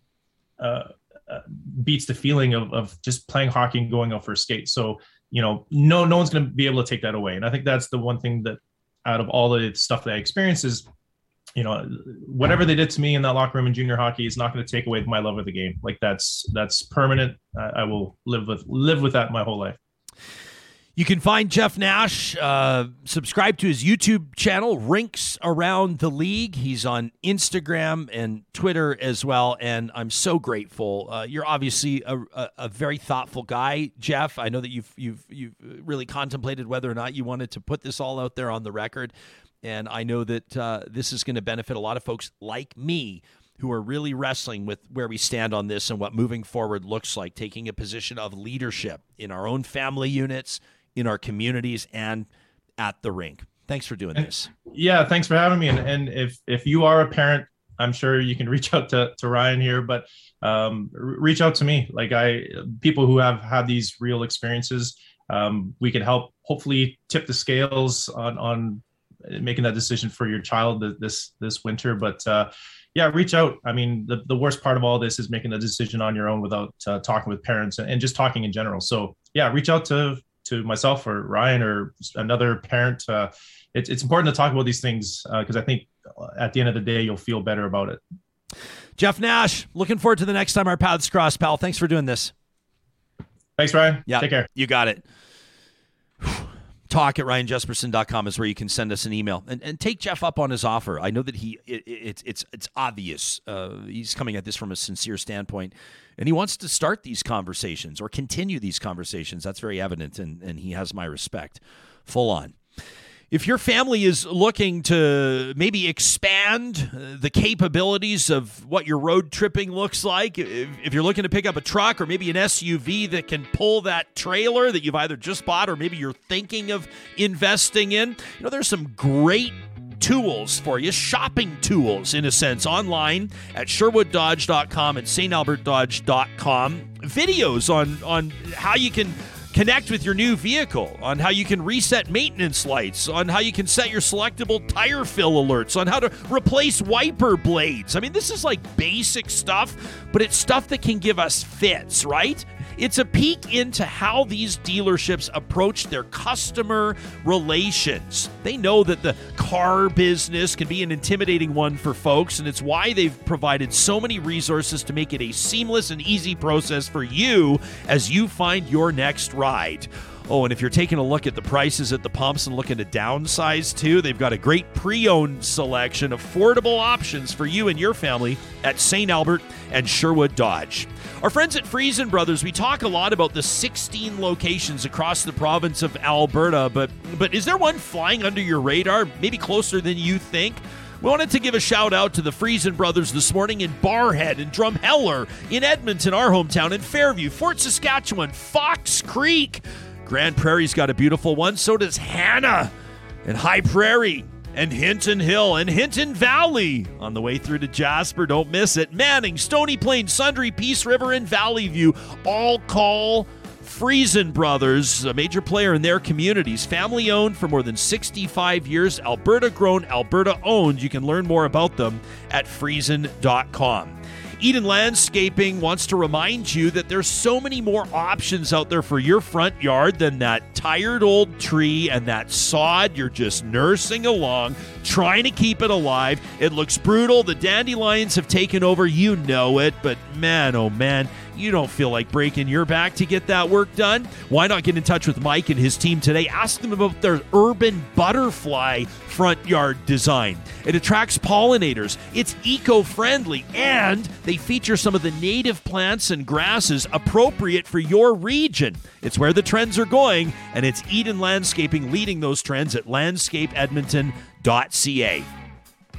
uh, uh, beats the feeling of, of just playing hockey and going out for a skate. So, you know, no, no one's going to be able to take that away. And I think that's the one thing that out of all the stuff that I experienced is you know whatever they did to me in that locker room in junior hockey is not going to take away my love of the game like that's that's permanent I, I will live with live with that my whole life You can find Jeff Nash, uh, subscribe to his YouTube channel, Rinks Around the League. He's on Instagram and Twitter as well. And I'm so grateful. Uh, you're obviously a, a, a, very thoughtful guy, Jeff. I know that you've, you've, you've really contemplated whether or not you wanted to put this all out there on the record. And I know that uh, this is going to benefit a lot of folks like me who are really wrestling with where we stand on this and what moving forward looks like, taking a position of leadership in our own family units in our communities and at the rink. Thanks for doing this. Yeah, thanks for having me. And, and if if you are a parent, I'm sure you can reach out to, to Ryan here, but um, reach out to me. Like I, people who have had these real experiences, um, we can help. Hopefully, tip the scales on on making that decision for your child this this winter. But uh, yeah, reach out. I mean, the, the worst part of all this is making the decision on your own without uh, talking with parents and, and, just talking in general. So yeah, reach out to to myself or Ryan or another parent. Uh, it's it's important to talk about these things because uh, I think at the end of the day you'll feel better about it. Jeff Nash, looking forward to the next time our paths cross, pal. Thanks for doing this. Thanks, Ryan. Yeah, take care. You got it. Talk at ryanjespersen.com is where you can send us an email and, and take Jeff up on his offer. I know that he it, it, it's it's obvious uh, he's coming at this from a sincere standpoint and he wants to start these conversations or continue these conversations. That's very evident, and, and he has my respect full on. If your family is looking to maybe expand uh, the capabilities of what your road tripping looks like, if, if you're looking to pick up a truck or maybe an SUV that can pull that trailer that you've either just bought or maybe you're thinking of investing in, you know, there's some great tools for you, shopping tools in a sense, online at sherwooddodge.com and stalbertdodge.com. Videos on, on how you can connect with your new vehicle, on how you can reset maintenance lights, on how you can set your selectable tire fill alerts, on how to replace wiper blades. I mean, this is like basic stuff, but it's stuff that can give us fits, right? It's a peek into how these dealerships approach their customer relations. They know that the car business can be an intimidating one for folks, and it's why they've provided so many resources to make it a seamless and easy process for you as you find your next ride. Oh, and if you're taking a look at the prices at the pumps and looking to downsize too, they've got a great pre owned selection, affordable options for you and your family at St. Albert and Sherwood Dodge. Our friends at Friesen Brothers, we talk a lot about the 16 locations across the province of Alberta, but but is there one flying under your radar, maybe closer than you think? We wanted to give a shout out to the Friesen brothers this morning in Barrhead and Drumheller, in Edmonton, our hometown, in Fairview, Fort Saskatchewan, Fox Creek. Grande Prairie's got a beautiful one, so does Hanna and High Prairie and Hinton Hill and Hinton Valley. On the way through to Jasper, don't miss it. Manning, Stony Plain, Sundre, Peace River, and Valleyview all call Friesen Brothers, a major player in their communities. Family owned for more than 65 years, Alberta grown, Alberta owned. You can learn more about them at friesen.com. Eden Landscaping wants to remind you that there's so many more options out there for your front yard than that tired old tree and that sod you're just nursing along, trying to keep it alive. It looks brutal. The dandelions have taken over. You know it. But man, oh man, you don't feel like breaking your back to get that work done? Why not get in touch with Mike and his team today? Ask them about their urban butterfly front yard design. It attracts pollinators, it's eco friendly, and they feature some of the native plants and grasses appropriate for your region. It's where the trends are going, and it's Eden Landscaping leading those trends at landscapeedmonton.ca.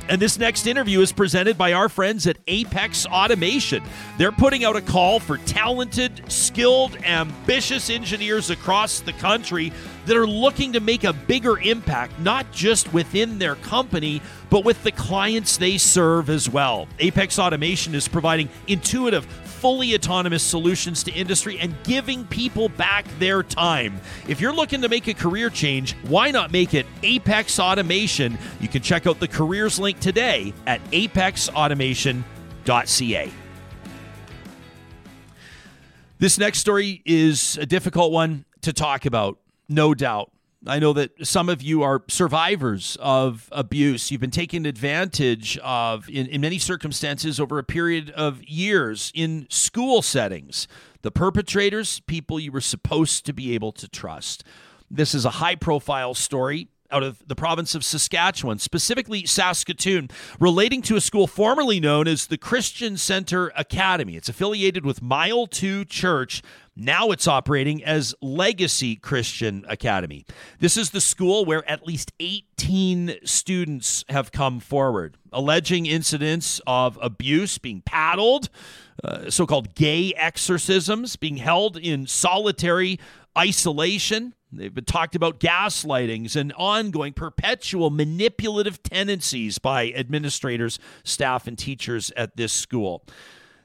And this next interview is presented by our friends at Apex Automation. They're putting out a call for talented, skilled, ambitious engineers across the country that are looking to make a bigger impact, not just within their company, but with the clients they serve as well. Apex Automation is providing intuitive, fully autonomous solutions to industry and giving people back their time. If you're looking to make a career change, why not make it Apex Automation? You can check out the careers link today at apexautomation.ca. This next story is a difficult one to talk about, no doubt. I know that some of you are survivors of abuse. You've been taken advantage of in, in many circumstances over a period of years in school settings. The perpetrators, people you were supposed to be able to trust. This is a high profile story out of the province of Saskatchewan, specifically Saskatoon, relating to a school formerly known as the Christian Center Academy. It's affiliated with Mile 2 Church. Now it's operating as Legacy Christian Academy. This is the school where at least 18 students have come forward, alleging incidents of abuse, being paddled, uh, so called gay exorcisms, being held in solitary isolation They've been talked about gaslightings and ongoing perpetual manipulative tendencies by administrators, staff, and teachers at this school.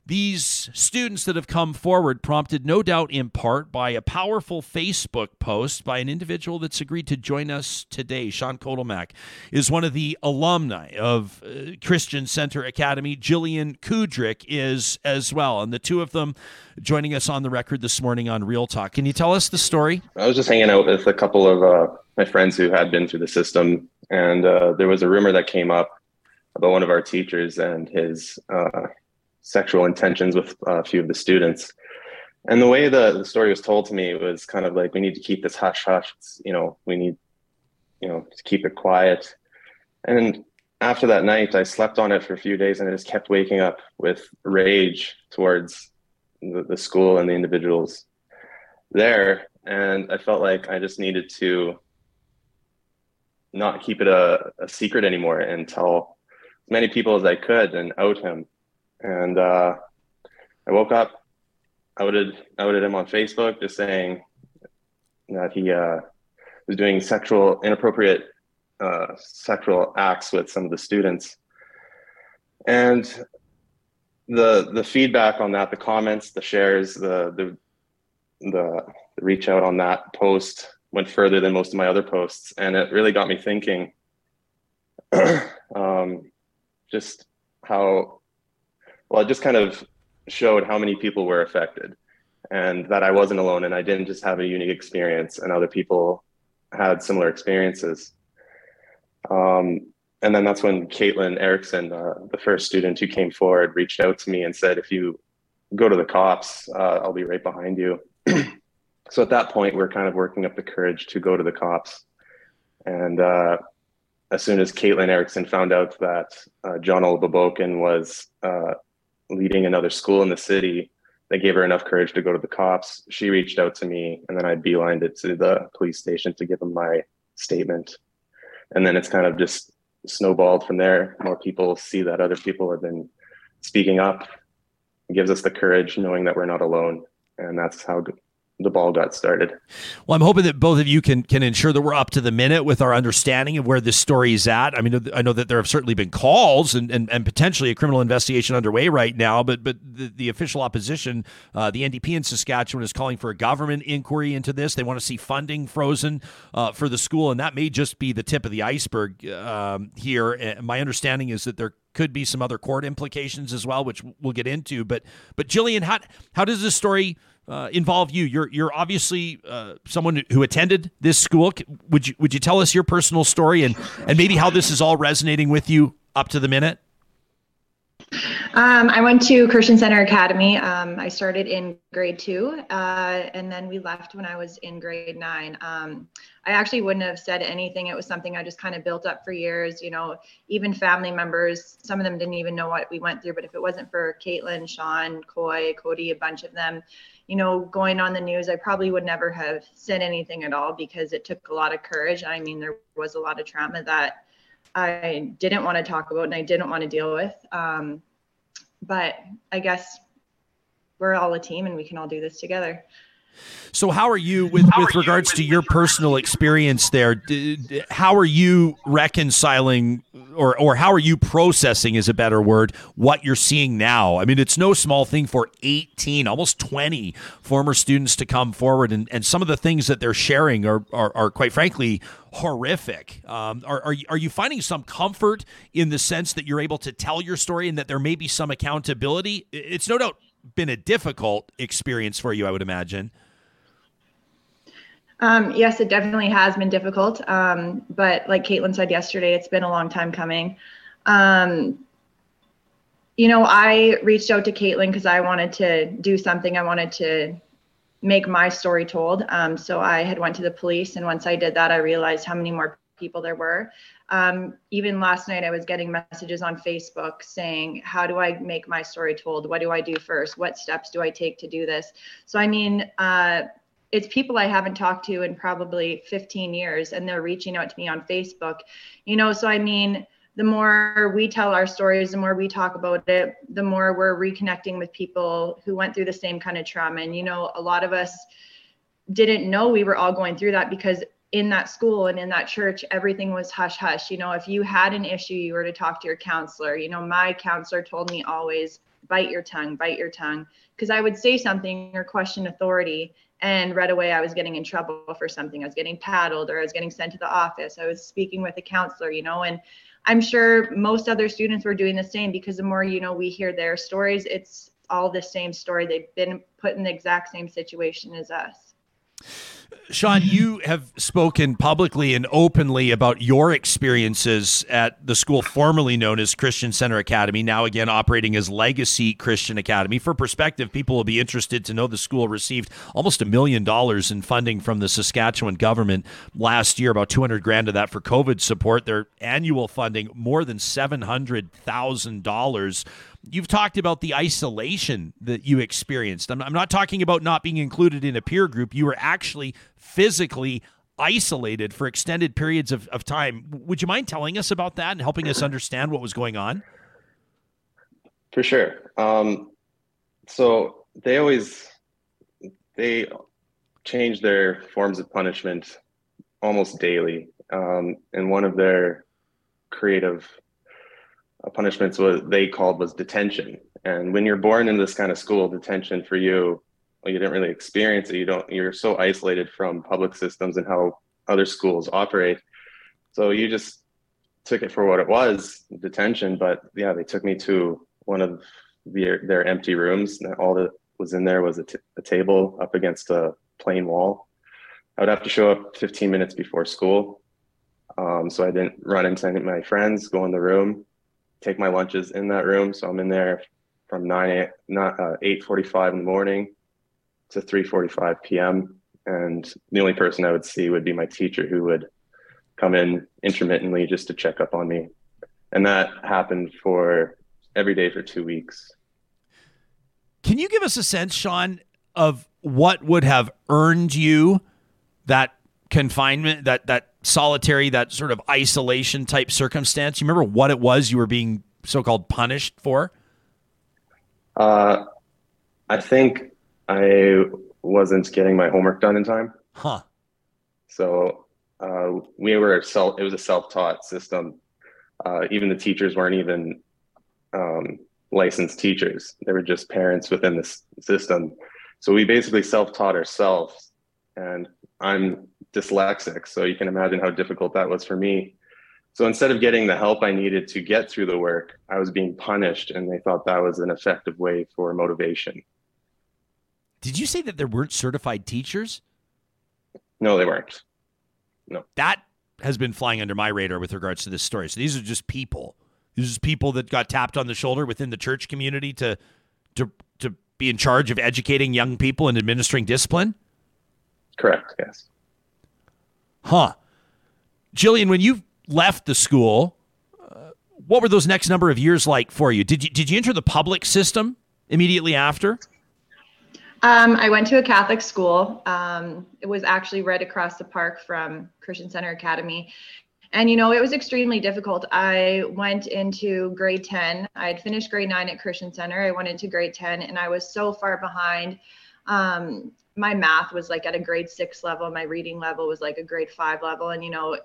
These students that have come forward, prompted no doubt in part by a powerful Facebook post by an individual that's agreed to join us today. Sean Kotelmach is one of the alumni of uh, Christian Center Academy. Jillian Kudryk is as well. And the two of them joining us on the record this morning on Real Talk. Can you tell us the story? I was just hanging out with a couple of uh, my friends who had been through the system, and uh, there was a rumor that came up about one of our teachers and his uh, sexual intentions with a few of the students. And the way the, the story was told to me was kind of like, we need to keep this hush hush. It's, you know, we need, you know, to keep it quiet. And after that night, I slept on it for a few days and I just kept waking up with rage towards the, the school and the individuals there. And I felt like I just needed to not keep it a, a secret anymore and tell as many people as I could and out him and uh, I woke up, outed outed him on Facebook, just saying that he uh, was doing sexual inappropriate uh, sexual acts with some of the students, and the the feedback on that, the comments, the shares, the the the, the reach out on that post went further than most of my other posts, and it really got me thinking. um, just how well, it just kind of showed how many people were affected and that I wasn't alone and I didn't just have a unique experience and other people had similar experiences. Um, and then that's when Caitlin Erickson, uh, the first student who came forward, reached out to me and said, if you go to the cops, uh, I'll be right behind you. so at that point, we are kind of working up the courage to go to the cops. And uh, as soon as Caitlin Erickson found out that uh, John Olababokin was uh, leading another school in the city that gave her enough courage to go to the cops. She reached out to me, and then I beelined it to the police station to give them my statement. And then it's kind of just snowballed from there. More people see that other people have been speaking up. It gives us the courage knowing that we're not alone. And that's how the ball got started. Well, I'm hoping that both of you can can ensure that we're up to the minute with our understanding of where this story is at. I mean, I know that there have certainly been calls and, and, and potentially a criminal investigation underway right now, but but the, the official opposition, uh, the NDP in Saskatchewan, is calling for a government inquiry into this. They want to see funding frozen uh, for the school, and that may just be the tip of the iceberg um, here. And my understanding is that there could be some other court implications as well, which we'll get into. But but Jillian, how how does this story uh, involve you? You're you're obviously uh, someone who attended this school. Would you would you tell us your personal story and and maybe how this is all resonating with you up to the minute? Um, I went to Christian Center Academy. Um, I started in grade two, uh, and then we left when I was in grade nine. Um, I actually wouldn't have said anything. It was something I just kind of built up for years. You know, even family members, some of them didn't even know what we went through. But if it wasn't for Caitlin, Sean, Coy, Cody, a bunch of them, you know, going on the news, I probably would never have said anything at all because it took a lot of courage. I mean, there was a lot of trauma that I didn't want to talk about and I didn't want to deal with. Um, but I guess we're all a team and we can all do this together. So, how are you with with regards to your personal experience there? How are you reconciling, or or how are you processing, is a better word, what you're seeing now? I mean, it's no small thing for 18, almost 20 former students to come forward, and, and some of the things that they're sharing are are, are quite frankly horrific. Um, are, are are you finding some comfort in the sense that you're able to tell your story and that there may be some accountability? It's no doubt been a difficult experience for you, I would imagine. Um, yes, it definitely has been difficult. Um, but like Caitlin said yesterday, it's been a long time coming. Um, you know, I reached out to Caitlin because I wanted to do something. I wanted to make my story told. Um, so I had went to the police, and once I did that, I realized how many more people there were. Um, even last night, I was getting messages on Facebook saying, How do I make my story told? What do I do first? What steps do I take to do this? So, I mean, uh, it's people I haven't talked to in probably 15 years, and they're reaching out to me on Facebook. You know, so I mean, the more we tell our stories, the more we talk about it, the more we're reconnecting with people who went through the same kind of trauma. And, you know, a lot of us didn't know we were all going through that because in that school and in that church, everything was hush hush. You know, if you had an issue, you were to talk to your counselor. You know, my counselor told me always bite your tongue, bite your tongue, because I would say something or question authority. And right away, I was getting in trouble for something. I was getting paddled or I was getting sent to the office. I was speaking with a counselor, you know, and I'm sure most other students were doing the same because the more, you know, we hear their stories, it's all the same story. They've been put in the exact same situation as us. Sean, you have spoken publicly and openly about your experiences at the school formerly known as Christian Center Academy, now again operating as Legacy Christian Academy. For perspective, people will be interested to know the school received almost a million dollars in funding from the Saskatchewan government last year, about 200 grand of that for COVID support. Their annual funding, more than $700,000 You've talked about the isolation that you experienced. I'm, I'm not talking about not being included in a peer group. You were actually physically isolated for extended periods of, of time. Would you mind telling us about that and helping us understand what was going on? For sure. Um, so they always they change their forms of punishment almost daily. Um, and one of their creative punishments what they called was detention. And when you're born in this kind of school, detention for you, well, you didn't really experience it. You don't. You're so isolated from public systems and how other schools operate. So you just took it for what it was, detention. But yeah, they took me to one of their, their empty rooms. And all that was in there was a, t- a table up against a plain wall. I would have to show up 15 minutes before school. Um, so I didn't run into any of my friends, go in the room, take my lunches in that room. So I'm in there from 9 not uh, 8:45 in the morning to 3:45 p.m. And the only person I would see would be my teacher, who would come in intermittently just to check up on me. And that happened for every day for two weeks. Can you give us a sense, Sean, of what would have earned you that confinement, that that solitary, that sort of isolation type circumstance? You remember what it was you were being so-called punished for? Uh, I think I wasn't getting my homework done in time. Huh. So uh, we were self. It was a self-taught system. Uh, even the teachers weren't even um, licensed teachers. They were just parents within the system. So we basically self-taught ourselves. And I'm dyslexic, so you can imagine how difficult that was for me. So instead of getting the help I needed to get through the work, I was being punished, and they thought that was an effective way for motivation. Did you say that there weren't certified teachers? No, they weren't. No. That has been flying under my radar with regards to this story. So these are just people. These are people that got tapped on the shoulder within the church community to to to be in charge of educating young people and administering discipline. Correct. Yes. Huh. Jillian, when you left the school, uh, what were those next number of years like for you? Did you did you enter the public system immediately after? Um, I went to a Catholic school. Um, it was actually right across the park from Christian Center Academy. And, you know, it was extremely difficult. I went into grade 10. I had finished grade nine at Christian Center. I went into grade 10 and I was so far behind. Um, my math was like at a grade six level my reading level was like a grade five level and you know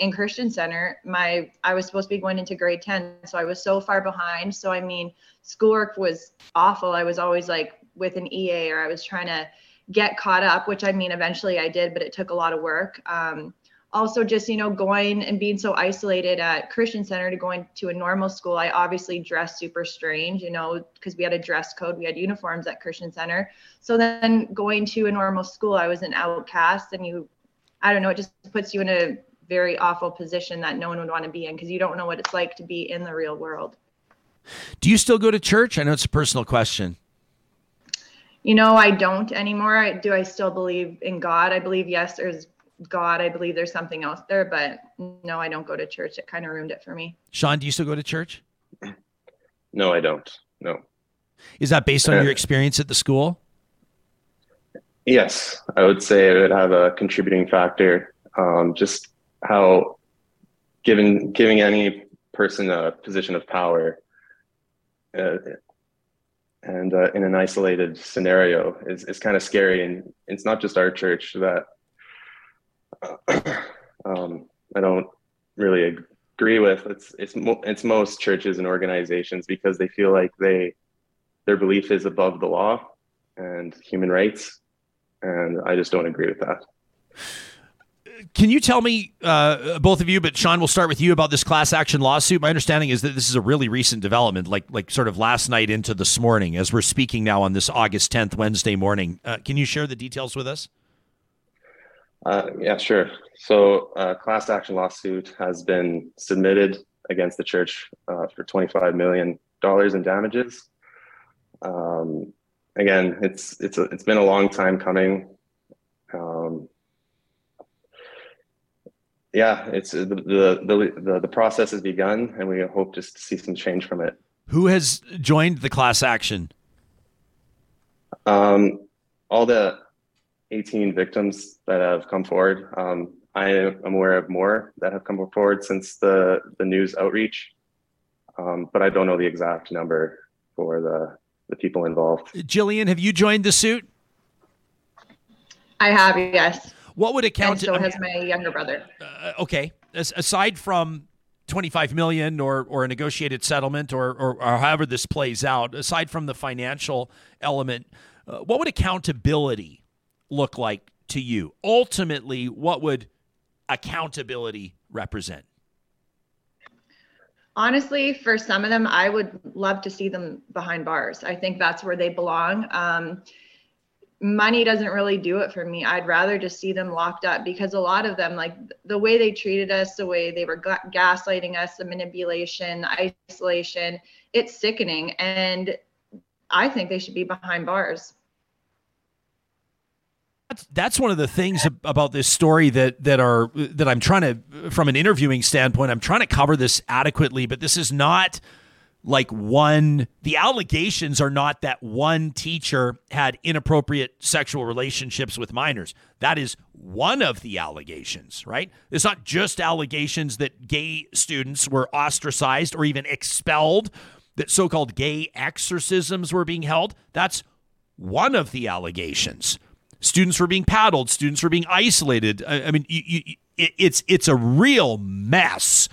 in christian center my i was supposed to be going into grade 10 so i was so far behind. So i mean schoolwork was awful. I was always like with an ea or i was trying to get caught up which i mean eventually i did but it took a lot of work. Um, also just you know going and being so isolated at christian center to going to a normal school i obviously dressed super strange you know because we had a dress code we had uniforms at christian center so then going to a normal school i was an outcast and you i don't know it just puts you in a very awful position that no one would want to be in because you don't know what it's like to be in the real world do you still go to church i know it's a personal question you know, I don't anymore. I, do I still believe in God? I believe yes, there's God. I believe there's something else there, but no, I don't go to church. It kind of ruined it for me. Sean, do you still go to church? No, I don't. No. Is that based on uh, your experience at the school? Yes, I would say it would have a contributing factor. Um, just how giving giving any person a position of power uh, and uh, in an isolated scenario is, is kind of scary and it's not just our church that um, i don't really agree with it's it's mo- it's most churches and organizations because they feel like they their belief is above the law and human rights and i just don't agree with that can you tell me, uh, both of you, but Sean, we'll start with you about this class action lawsuit. My understanding is that this is a really recent development, like like sort of last night into this morning, as we're speaking now on this August 10th, Wednesday morning. Uh, can you share the details with us? Uh, yeah, sure. So, uh, class action lawsuit has been submitted against the church uh, for $25 million in damages. Um, again, it's it's a, it's been a long time coming. Um, yeah, it's the, the the the process has begun, and we hope just to see some change from it. Who has joined the class action? Um, all the 18 victims that have come forward. Um, I am aware of more that have come forward since the the news outreach, um, but I don't know the exact number for the the people involved. Jillian, have you joined the suit? I have, yes. What would it count? And so to, has my younger brother. Uh, okay, As, aside from 25 million or or a negotiated settlement or, or, or however this plays out, aside from the financial element, uh, what would accountability look like to you? Ultimately, what would accountability represent? Honestly, for some of them, I would love to see them behind bars. I think that's where they belong. Um, money doesn't really do it for me. I'd rather just see them locked up because a lot of them, like the way they treated us, the way they were gaslighting us, the manipulation, isolation, it's sickening. And I think they should be behind bars. That's, one of the things about this story that that are that I'm trying to from an interviewing standpoint I'm trying to cover this adequately but this is not like one the allegations are not that one teacher had inappropriate sexual relationships with minors. That is one of the allegations right? It's not just allegations that gay students were ostracized or even expelled that so-called gay exorcisms were being held. That's one of the allegations students were being paddled students were being isolated i, I mean you, you, it, it's it's a real mess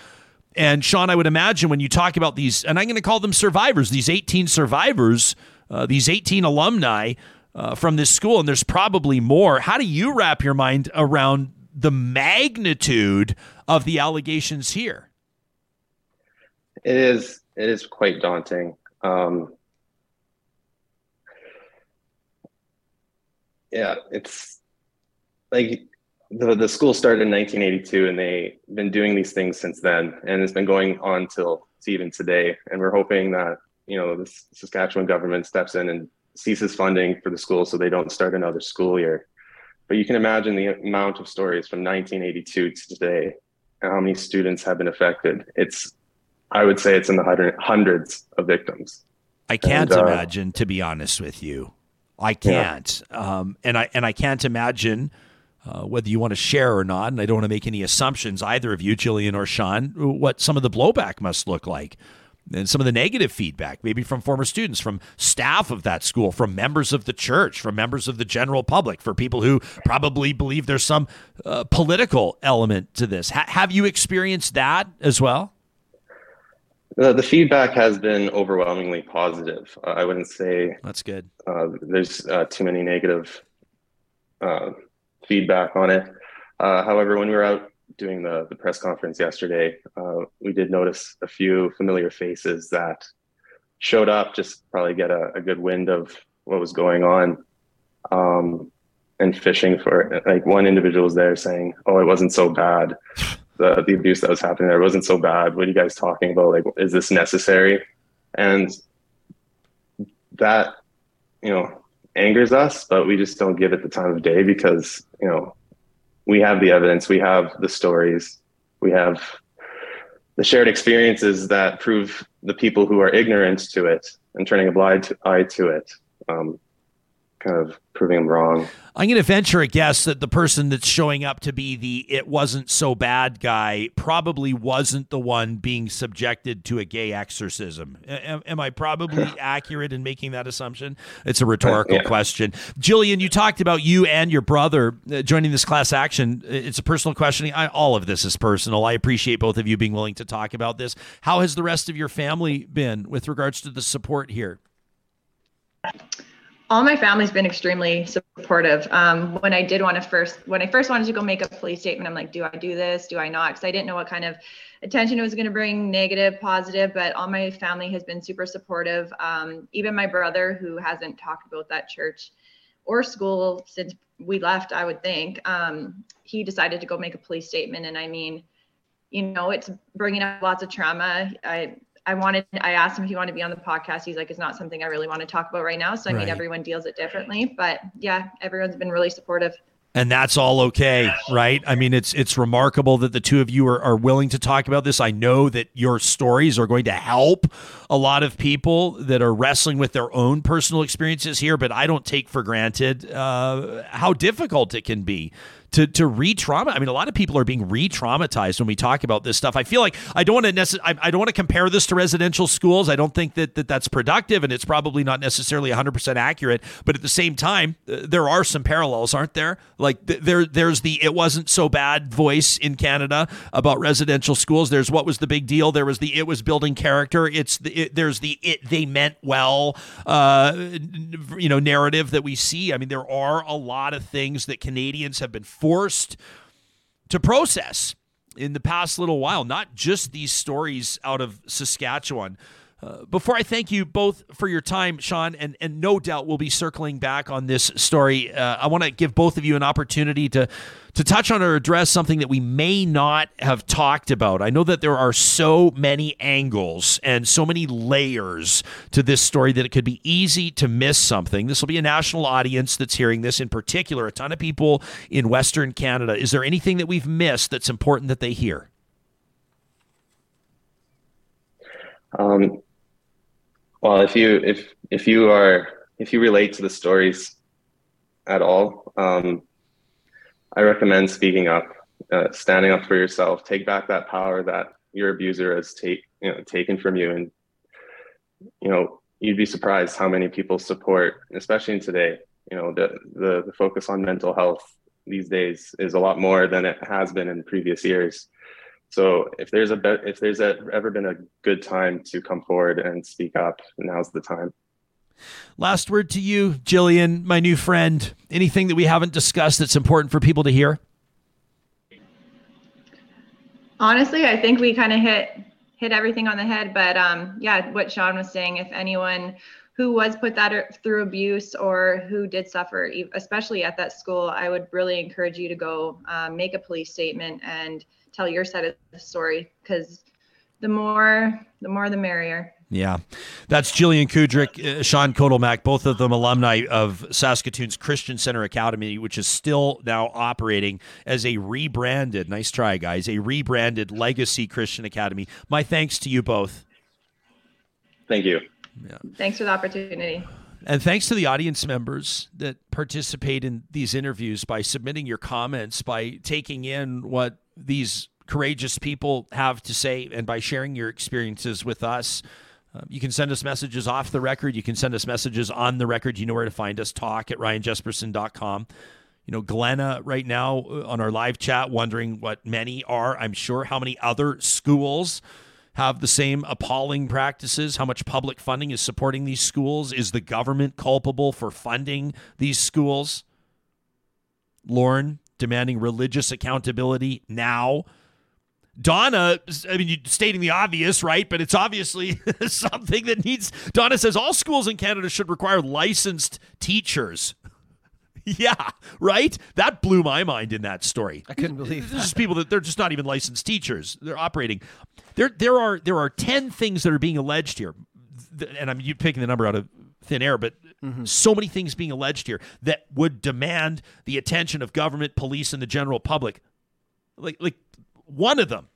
and Sean, I would imagine when you talk about these, and I'm going to call them survivors, these 18 survivors, uh, these 18 alumni uh, from this school, and there's probably more. How do you wrap your mind around the magnitude of the allegations here? It is. It is quite daunting. Um, yeah, it's like the, the school started in 1982 and they've been doing these things since then and it's been going on till even today. And we're hoping that you know the saskatchewan government steps in and ceases funding for the school so they don't start another school year. But you can imagine the amount of stories from 1982 to today and how many students have been affected. It's i would say it's in the hundred, hundreds of victims. I can't and, uh, imagine to be honest with you i can't yeah. um, and i and i can't imagine uh, whether you want to share or not, and I don't want to make any assumptions, either of you, Jillian or Sean, what some of the blowback must look like and some of the negative feedback, maybe from former students, from staff of that school, from members of the church, from members of the general public, for people who probably believe there's some uh, political element to this. Ha- have you experienced that as well? Uh, the feedback has been overwhelmingly positive. Uh, I wouldn't say that's good. Uh, there's uh, too many negative feedback on it. Uh, however, when we were out doing the, the press conference yesterday, uh, we did notice a few familiar faces that showed up just probably get a, a good wind of what was going on um, and fishing for it. Like one individual was there saying, Oh, it wasn't so bad. The, the abuse that was happening there wasn't so bad. What are you guys talking about? Like, is this necessary? And that, you know, angers us, but we just don't give it the time of day because, you know, we have the evidence, we have the stories, we have the shared experiences that prove the people who are ignorant to it and turning a blind eye to it um, kind of proving them wrong. I'm going to venture a guess that the person that's showing up to be the it wasn't so bad guy probably wasn't the one being subjected to a gay exorcism. Am, am I probably accurate in making that assumption? It's a rhetorical yeah. question. Jillian, you talked about you and your brother uh, joining this class action. It's a personal question. I, all of this is personal. I appreciate both of you being willing to talk about this. How has the rest of your family been with regards to the support here? All my family's been extremely supportive. Um, when I did want to first, when I first wanted to go make a police statement, I'm like, do I do this? Do I not? Because I didn't know what kind of attention it was going to bring, negative, positive. But all my family has been super supportive. Um, even my brother, who hasn't talked about that church or school since we left, I would think, um, he decided to go make a police statement. And I mean, you know, it's bringing up lots of trauma. I I wanted, I asked him if he wanted to be on the podcast. He's like, it's not something I really want to talk about right now. So I right. mean, everyone deals it differently, but yeah, everyone's been really supportive and that's all okay right i mean it's it's remarkable that the two of you are, are willing to talk about this i know that your stories are going to help a lot of people that are wrestling with their own personal experiences here but i don't take for granted uh, how difficult it can be to to re-trauma. I mean, a lot of people are being re-traumatized when we talk about this stuff. I feel like I don't want to necess- I, I, don't want to compare this to residential schools. I don't think that, that that's productive, and it's probably not necessarily 100 percent accurate. But at the same time, uh, there are some parallels, aren't there? Like th- there there's the it wasn't so bad voice in Canada about residential schools. There's what was the big deal. There was the it was building character. It's the it, there's the it they meant well, uh, you know, narrative that we see. I mean, there are a lot of things that Canadians have been forced to process in the past little while, not just these stories out of Saskatchewan. Uh, before I thank you both for your time, Sean, and, and no doubt we'll be circling back on this story, uh, I want to give both of you an opportunity to to touch on or address something that we may not have talked about. I know that there are so many angles and so many layers to this story that it could be easy to miss something. This will be a national audience that's hearing this, in particular, a ton of people in Western Canada. Is there anything that we've missed that's important that they hear? Um, well, if you if if you are if you relate to the stories at all, um, I recommend speaking up, uh, standing up for yourself. Take back that power that your abuser has take you know taken from you, and you know you'd be surprised how many people support, especially in today. You know the the, the focus on mental health these days is a lot more than it has been in previous years. So if there's a be- if there's a, ever been a good time to come forward and speak up, now's the time. Last word to you, Jillian, my new friend. Anything that we haven't discussed that's important for people to hear? Honestly, I think we kind of hit hit everything on the head. But um, yeah, what Sean was saying, if anyone who was put that through abuse or who did suffer, especially at that school, I would really encourage you to go um, make a police statement and tell your side of the story because the more the more the merrier. Yeah, that's Jillian Kudryk, uh, Sean Kotelmach, both of them alumni of Saskatoon's Christian Centre Academy, which is still now operating as a rebranded, nice try, guys, a rebranded Legacy Christian Academy. My thanks to you both. Thank you. Yeah. Thanks for the opportunity. And thanks to the audience members that participate in these interviews by submitting your comments, by taking in what these courageous people have to say, and by sharing your experiences with us. Uh, you can send us messages off the record. You can send us messages on the record. You know where to find us. Talk at ryanjespersen.com. You know, Glenna right now uh, on our live chat wondering what many are, I'm sure, how many other schools have the same appalling practices? How much public funding is supporting these schools? Is the government culpable for funding these schools? Lauren demanding religious accountability now. Donna, I mean, stating the obvious, right? But it's obviously something that needs. Donna says all schools in Canada should require licensed teachers. yeah, right. That blew my mind in that story. I couldn't believe There's just people that they're just not even licensed teachers. They're operating. There, there are there are ten things that are being alleged here, and I'm you picking the number out of thin air, but Mm-hmm. So many things being alleged here that would demand the attention of government, police, and the general public. Like, like one of them,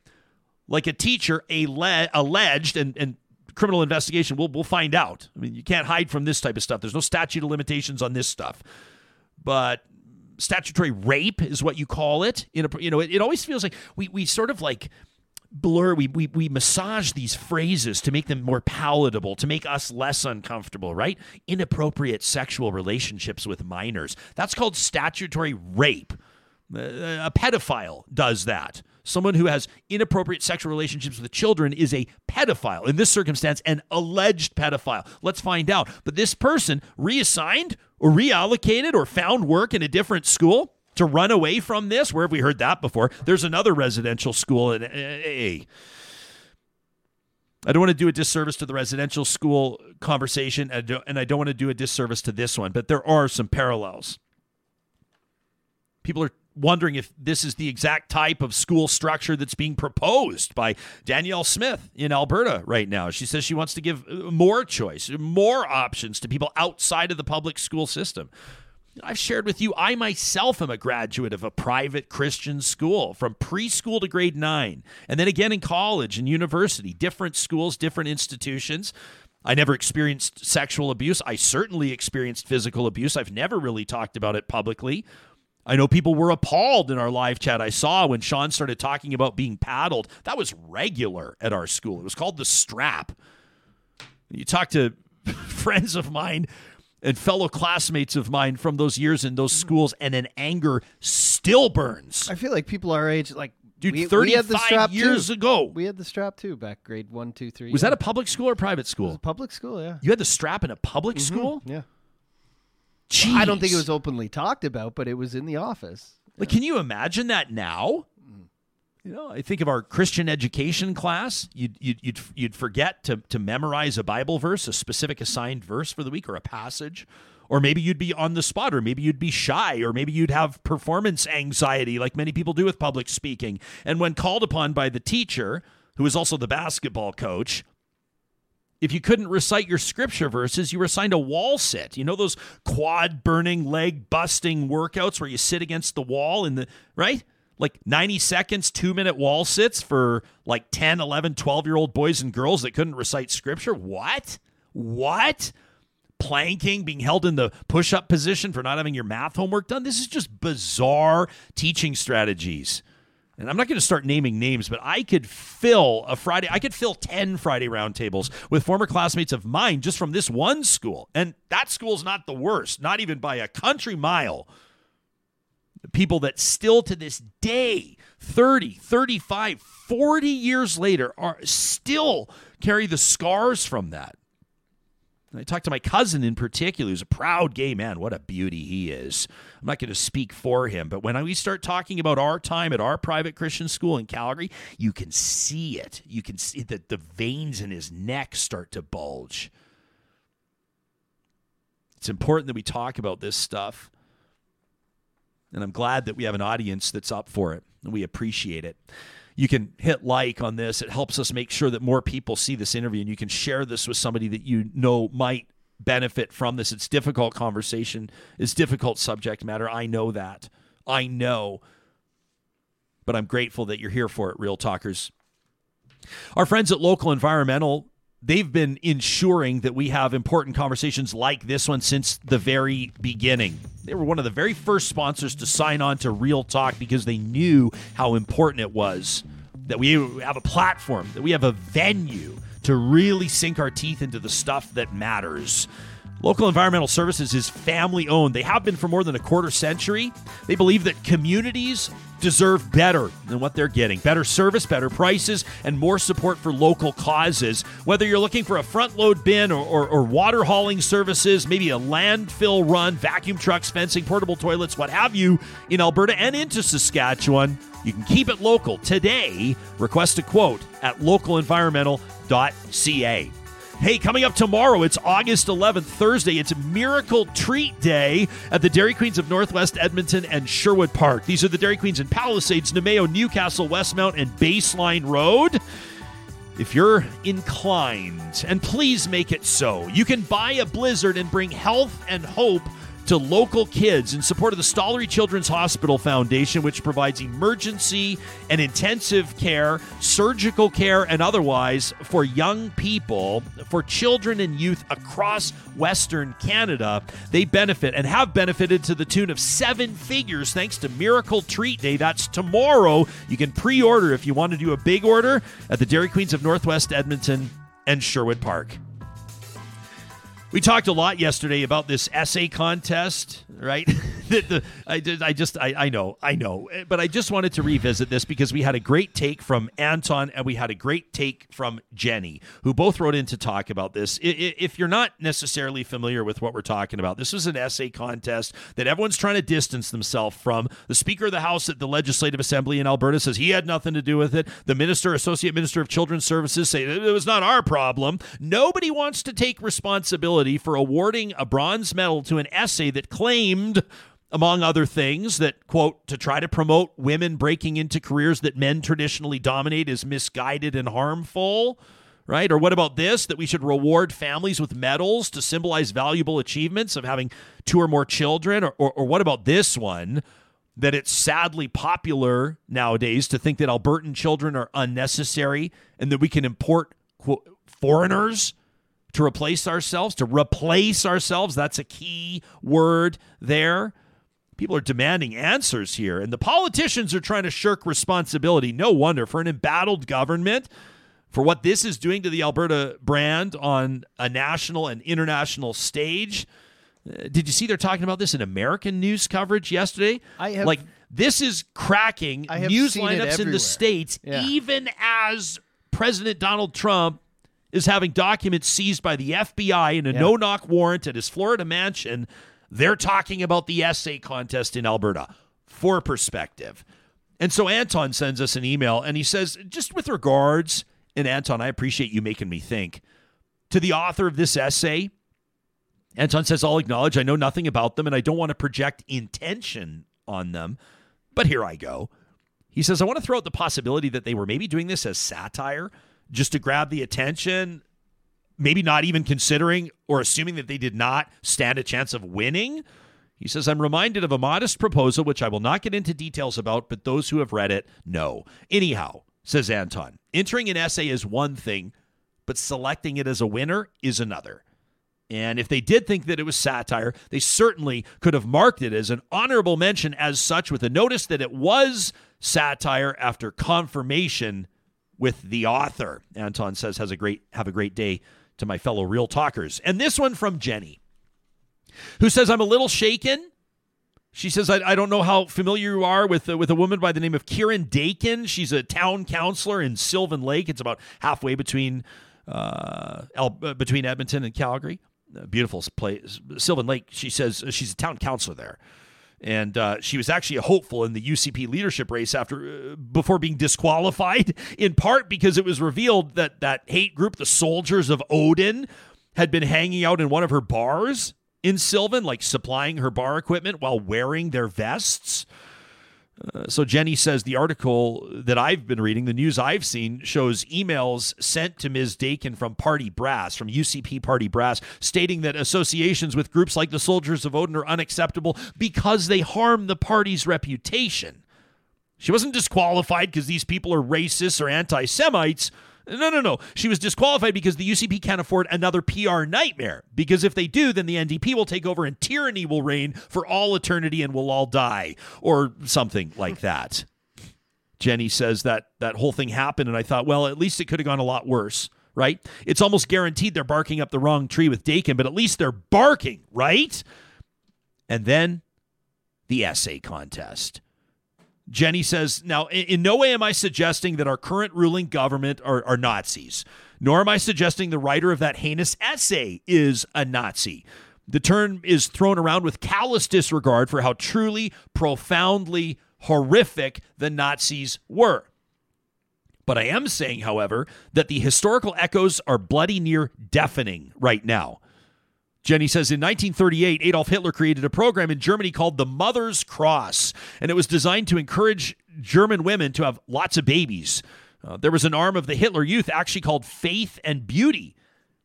like a teacher alle- alleged, and, and criminal investigation, we'll, we'll find out. I mean, you can't hide from this type of stuff. There's no statute of limitations on this stuff. But statutory rape is what you call it. In a, you know, it, it always feels like we, we sort of like blur we, we we massage these phrases to make them more palatable to make us less uncomfortable right? Inappropriate sexual relationships with minors. That's called statutory rape. Uh, a pedophile does that. Someone who has inappropriate sexual relationships with children is a pedophile. In this circumstance an alleged pedophile. Let's find out. But this person reassigned or reallocated or found work in a different school to run away from this? Where have we heard that before? There's another residential school in A. I don't want to do a disservice to the residential school conversation, and I don't want to do a disservice to this one, but there are some parallels. People are wondering if this is the exact type of school structure that's being proposed by Danielle Smith in Alberta right now. She says she wants to give more choice, more options to people outside of the public school system. I've shared with you, I myself am a graduate of a private Christian school from preschool to grade nine, and then again in college and university, different schools, different institutions. I never experienced sexual abuse. I certainly experienced physical abuse. I've never really talked about it publicly. I know people were appalled in our live chat I saw when Sean started talking about being paddled. That was regular at our school. It was called the strap. You talk to friends of mine and fellow classmates of mine from those years in those schools, and an anger still burns. I feel like people our age, like Dude, we, 35 we had the strap years too. ago. We had the strap too back grade one, two, three. Was yeah. that a public school or private It was school? a public school? Yeah. You had the strap in a public Mhm, school? Yeah. Jeez. I don't think it was openly talked about, but it was in the office. Like, can you imagine that now? You know, I think of our Christian education class. You'd you'd you'd, you'd forget to to memorize a Bible verse, a specific assigned verse for the week, or a passage, or maybe you'd be on the spot, or maybe you'd be shy, or maybe you'd have performance anxiety, like many people do with public speaking. And when called upon by the teacher, who is also the basketball coach, if you couldn't recite your scripture verses, you were assigned a wall sit. You know those quad burning, leg busting workouts where you sit against the wall in the right? Like 90 seconds, 2-minute wall sits for like 10, 11, 12-year-old boys and girls that couldn't recite scripture? What? What? Planking, being held in the push-up position for not having your math homework done? This is just bizarre teaching strategies and I'm not going to start naming names, but I could fill a Friday, I could fill 10 Friday roundtables with former classmates of mine just from this one school. And that school's not the worst, not even by a country mile. People that still to this day, 30, 35, 40 years later, are still carry the scars from that. I talked to my cousin in particular, who's a proud gay man. What a beauty he is. I'm not going to speak for him, but when we start talking about our time at our private Christian school in Calgary, you can see it. You can see that the veins in his neck start to bulge. It's important that we talk about this stuff. And I'm glad that we have an audience that's up for it, and we appreciate it you can hit like on this. It helps us make sure that more people see this interview, and you can share this with somebody that you know might benefit from this. It's difficult conversation, it's difficult subject matter. I know that. I know. But I'm grateful that you're here for it, Real Talkers. Our friends at Local Environmental, they've been ensuring that we have important conversations like this one since the very beginning. They were one of the very first sponsors to sign on to Real Talk because they knew how important it was that we have a platform, that we have a venue to really sink our teeth into the stuff that matters. Local Environmental Services is family owned. They have been for more than a quarter century. They believe that communities deserve better than what they're getting better service, better prices, and more support for local causes. Whether you're looking for a front load bin or, or, or water hauling services, maybe a landfill run, vacuum trucks, fencing, portable toilets, what have you, in Alberta and into Saskatchewan, you can keep it local today. Request a quote at localenvironmental.ca. Hey, coming up tomorrow, it's August 11th, Thursday. It's Miracle Treat Day at the Dairy Queens of Northwest Edmonton and Sherwood Park. These are the Dairy Queens in Palisades, Namao, Newcastle, Westmount, and Baseline Road. If you're inclined, and please make it so, you can buy a Blizzard and bring health and hope to local kids in support of the Stollery Children's Hospital Foundation, which provides emergency and intensive care, surgical care, and otherwise for young people, for children and youth across Western Canada. They benefit and have benefited to the tune of seven figures thanks to Miracle Treat Day. That's tomorrow. You can pre order if you want to do a big order at the Dairy Queens of Northwest Edmonton and Sherwood Park. We talked a lot yesterday about this essay contest, right? the, I, I just, I, I know, I know, but I just wanted to revisit this because we had a great take from Anton and we had a great take from Jenny, who both wrote in to talk about this. If you're not necessarily familiar with what we're talking about, this was an essay contest that everyone's trying to distance themselves from. The Speaker of the House at the Legislative Assembly in Alberta says he had nothing to do with it. The Minister, Associate Minister of Children's Services, say it was not our problem. Nobody wants to take responsibility for awarding a bronze medal to an essay that claimed among other things, that, quote, to try to promote women breaking into careers that men traditionally dominate is misguided and harmful, right? Or what about this, that we should reward families with medals to symbolize valuable achievements of having two or more children? Or, or, or what about this one, that it's sadly popular nowadays to think that Albertan children are unnecessary and that we can import, quote, foreigners? To replace ourselves, to replace ourselves. That's a key word there. People are demanding answers here, and the politicians are trying to shirk responsibility. No wonder for an embattled government, for what this is doing to the Alberta brand on a national and international stage. Uh, did you see they're talking about this in American news coverage yesterday? I have, like this is cracking I have news lineups in the states, Yeah. even as President Donald Trump is having documents seized by the FBI in a Yeah. no-knock warrant at his Florida mansion. They're talking about the essay contest in Alberta for perspective. And so Anton sends us an email and he says, just with regards, and Anton, I appreciate you making me think, to the author of this essay, Anton says, I'll acknowledge I know nothing about them and I don't want to project intention on them, but here I go. He says, I want to throw out the possibility that they were maybe doing this as satire just to grab the attention, maybe not even considering or assuming that they did not stand a chance of winning. He says, I'm reminded of a modest proposal, which I will not get into details about, but those who have read it know. Anyhow, says Anton, entering an essay is one thing, but selecting it as a winner is another. And if they did think that it was satire, they certainly could have marked it as an honorable mention as such with a notice that it was satire after confirmation with the author. Anton says has a great have a great day to my fellow real talkers. And this one from Jenny, who says I'm a little shaken. She says I, I don't know how familiar you are with uh, with a woman by the name of Kieran Dakin. She's a town councilor in Sylvan Lake. It's about halfway between uh, El, uh, between Edmonton and Calgary. A beautiful place, Sylvan Lake. She says uh, she's a town councilor there and uh, she was actually a hopeful in the UCP leadership race after uh, before being disqualified in part because it was revealed that that hate group the soldiers of Odin had been hanging out in one of her bars in Sylvan Lake supplying her bar equipment while wearing their vests Uh, so Jenny says the article that I've been reading, the news I've seen, shows emails sent to Ms. Dakin from Party Brass, from UCP Party Brass, stating that associations with groups like the Soldiers of Odin are unacceptable because they harm the party's reputation. She wasn't disqualified because these people are racists or anti Semites. No, no, no. She was disqualified because the UCP can't afford another PR nightmare. Because if they do, then the NDP will take over and tyranny will reign for all eternity and we'll all die, or something like that. Jenny says that that whole thing happened, and I thought, well, at least it could have gone a lot worse, right? It's almost guaranteed they're barking up the wrong tree with Dakin, but at least they're barking, right? And then the essay contest. Jenny says, now, in, in no way am I suggesting that our current ruling government are, are Nazis, nor am I suggesting the writer of that heinous essay is a Nazi. The term is thrown around with callous disregard for how truly, profoundly horrific the Nazis were. But I am saying, however, that the historical echoes are bloody near deafening right now. Jenny says in 1938, Adolf Hitler created a program in Germany called the Mother's Cross, and it was designed to encourage German women to have lots of babies. Uh, there was an arm of the Hitler Youth actually called Faith and Beauty,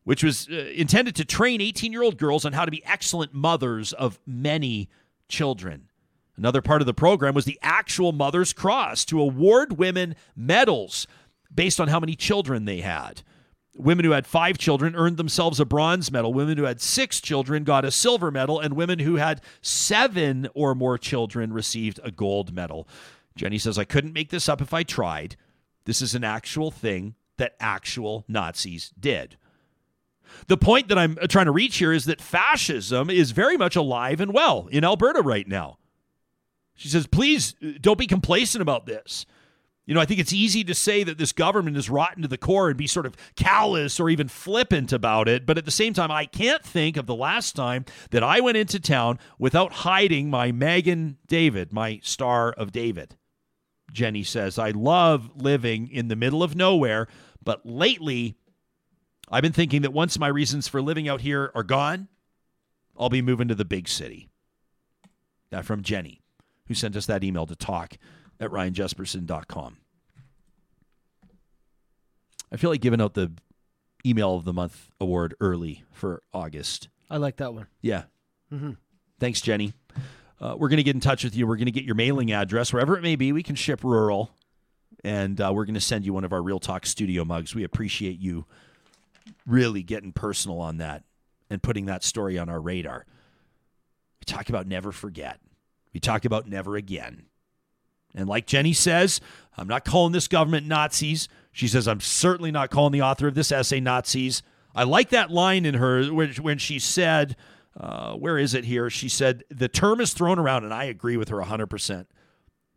which was uh, intended to train 18 year old girls on how to be excellent mothers of many children. Another part of the program was the actual Mother's Cross to award women medals based on how many children they had. Women who had five children earned themselves a bronze medal. Women who had six children got a silver medal, and women who had seven or more children received a gold medal. Jenny says, I couldn't make this up if I tried. This is an actual thing that actual Nazis did. The point that I'm trying to reach here is that fascism is very much alive and well in Alberta right now. She says, please don't be complacent about this. You know, I think it's easy to say that this government is rotten to the core and be sort of callous or even flippant about it. But at the same time, I can't think of the last time that I went into town without hiding my Magen David, my Star of David. Jenny says, I love living in the middle of nowhere, but lately I've been thinking that once my reasons for living out here are gone, I'll be moving to the big city. That from Jenny, who sent us that email to talk at ryanjespersen.com. I feel like giving out the email of the month award early for August. I like that one. Yeah. Mm-hmm. Thanks, Jenny. Uh, we're going to get in touch with you. We're going to get your mailing address, wherever it may be. We can ship rural, and uh, we're going to send you one of our Real Talk studio mugs. We appreciate you really getting personal on that and putting that story on our radar. We talk about never forget. We talk about never again. And like Jenny says, I'm not calling this government Nazis. She says, I'm certainly not calling the author of this essay Nazis. I like that line in her when she said, uh, where is it here? She said, the term is thrown around, and I agree with her 100%.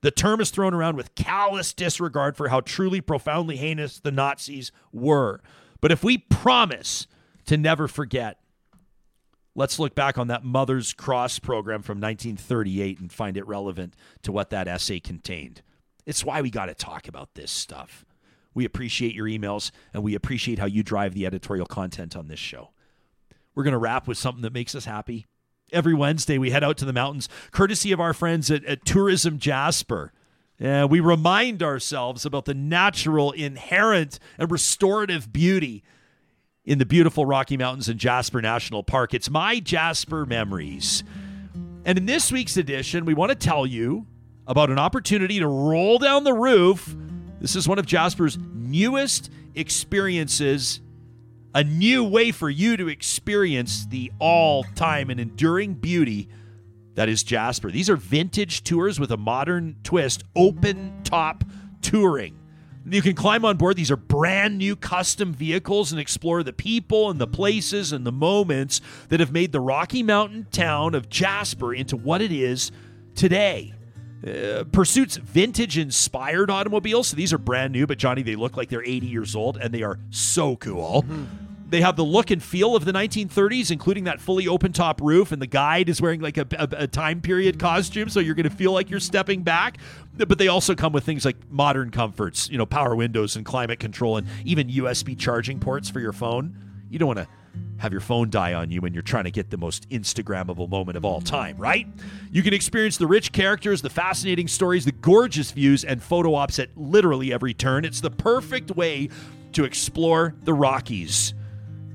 The term is thrown around with callous disregard for how truly profoundly heinous the Nazis were. But if we promise to never forget, let's look back on that Mother's Cross program from 1938 and find it relevant to what that essay contained. It's why we got to talk about this stuff. We appreciate your emails and we appreciate how you drive the editorial content on this show. We're going to wrap with something that makes us happy. Every Wednesday, we head out to the mountains, courtesy of our friends at, at Tourism Jasper. Uh, we remind ourselves about the natural, inherent, and restorative beauty in the beautiful Rocky Mountains and Jasper National Park. It's my Jasper Memories. And in this week's edition, we want to tell you about an opportunity to roll down the roof. This is one of Jasper's newest experiences, a new way for you to experience the all time and enduring beauty that is Jasper. These are vintage tours with a modern twist, open top touring. You can climb on board. These are brand new custom vehicles and explore the people and the places and the moments that have made the Rocky Mountain town of Jasper into what it is today. Uh, Pursuit's vintage inspired automobiles. So these are brand new, but Johnny, they look like they're 80 years old and they are so cool. Mm-hmm. They have the look and feel of the 1930s, including that fully open top roof, and the guide is wearing like a, a, a time period costume, so you're going to feel like you're stepping back. But they also come with things like modern comforts, you know, power windows and climate control, and even USB charging ports for your phone. You don't want to have your phone die on you when you're trying to get the most Instagrammable moment of all time, right? You can experience the rich characters, the fascinating stories, the gorgeous views, and photo ops at literally every turn. It's the perfect way to explore the Rockies.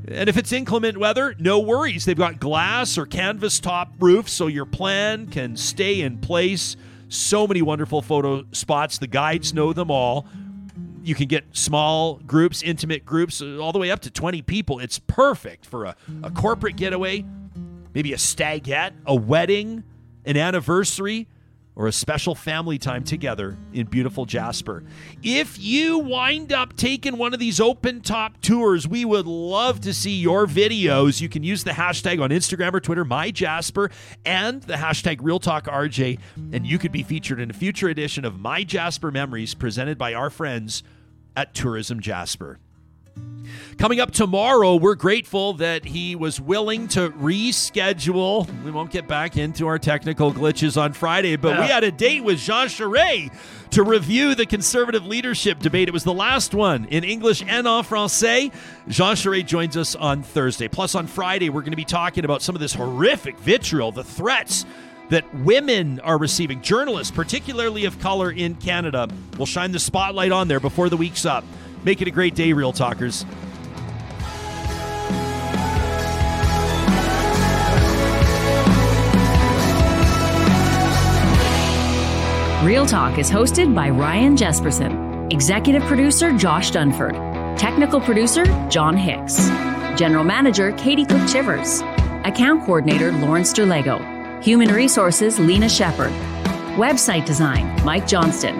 And if it's inclement weather, no worries. They've got glass or canvas top roofs so your plan can stay in place. So many wonderful photo spots. The guides know them all. You can get small groups, intimate groups, uh, all the way up to 20 people. It's perfect for a, a corporate getaway, maybe a stagette, a wedding, an anniversary or a special family time together in beautiful Jasper. If you wind up taking one of these open top tours, we would love to see your videos. You can use the hashtag on Instagram or Twitter, MyJasper, and the hashtag RealTalkRJ, and you could be featured in a future edition of My Jasper Memories presented by our friends at Tourism Jasper. Coming up tomorrow, we're grateful that he was willing to reschedule. We won't get back into our technical glitches on Friday, but yeah. we had a date with Jean Charest to review the conservative leadership debate. It was the last one in English and en français. Jean Charest joins us on Thursday. Plus, on Friday, we're going to be talking about some of this horrific vitriol, the threats that women are receiving, journalists, particularly of color in Canada. We'll shine the spotlight on there before the week's up. Make it a great day, Real Talkers. Real Talk is hosted by Ryan Jespersen, executive producer Josh Dunford, technical producer John Hicks, general manager Katie Cook Chivers, account coordinator Lawrence Derlego, human resources Lena Shepard, website design Mike Johnston,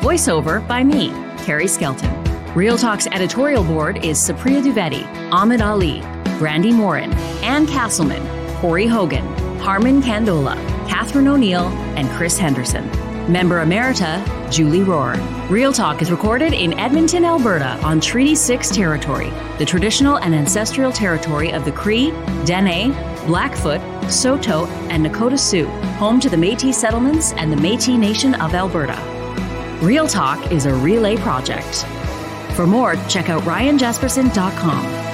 voiceover by me, Carrie Skelton. Real Talk's editorial board is Supriya Dwivedi, Ahmed Ali, Brandi Morin, Ann Castleman, Corey Hogan, Harmon Candola, Catherine O'Neill, and Chris Henderson. Member Emerita, Julie Rohr. Real Talk is recorded in Edmonton, Alberta on Treaty 6 territory, the traditional and ancestral territory of the Cree, Dene, Blackfoot, Saulteaux, and Nakota Sioux, home to the Metis settlements and the Metis Nation of Alberta. Real Talk is a relay project. For more, check out ryanjespersen.com.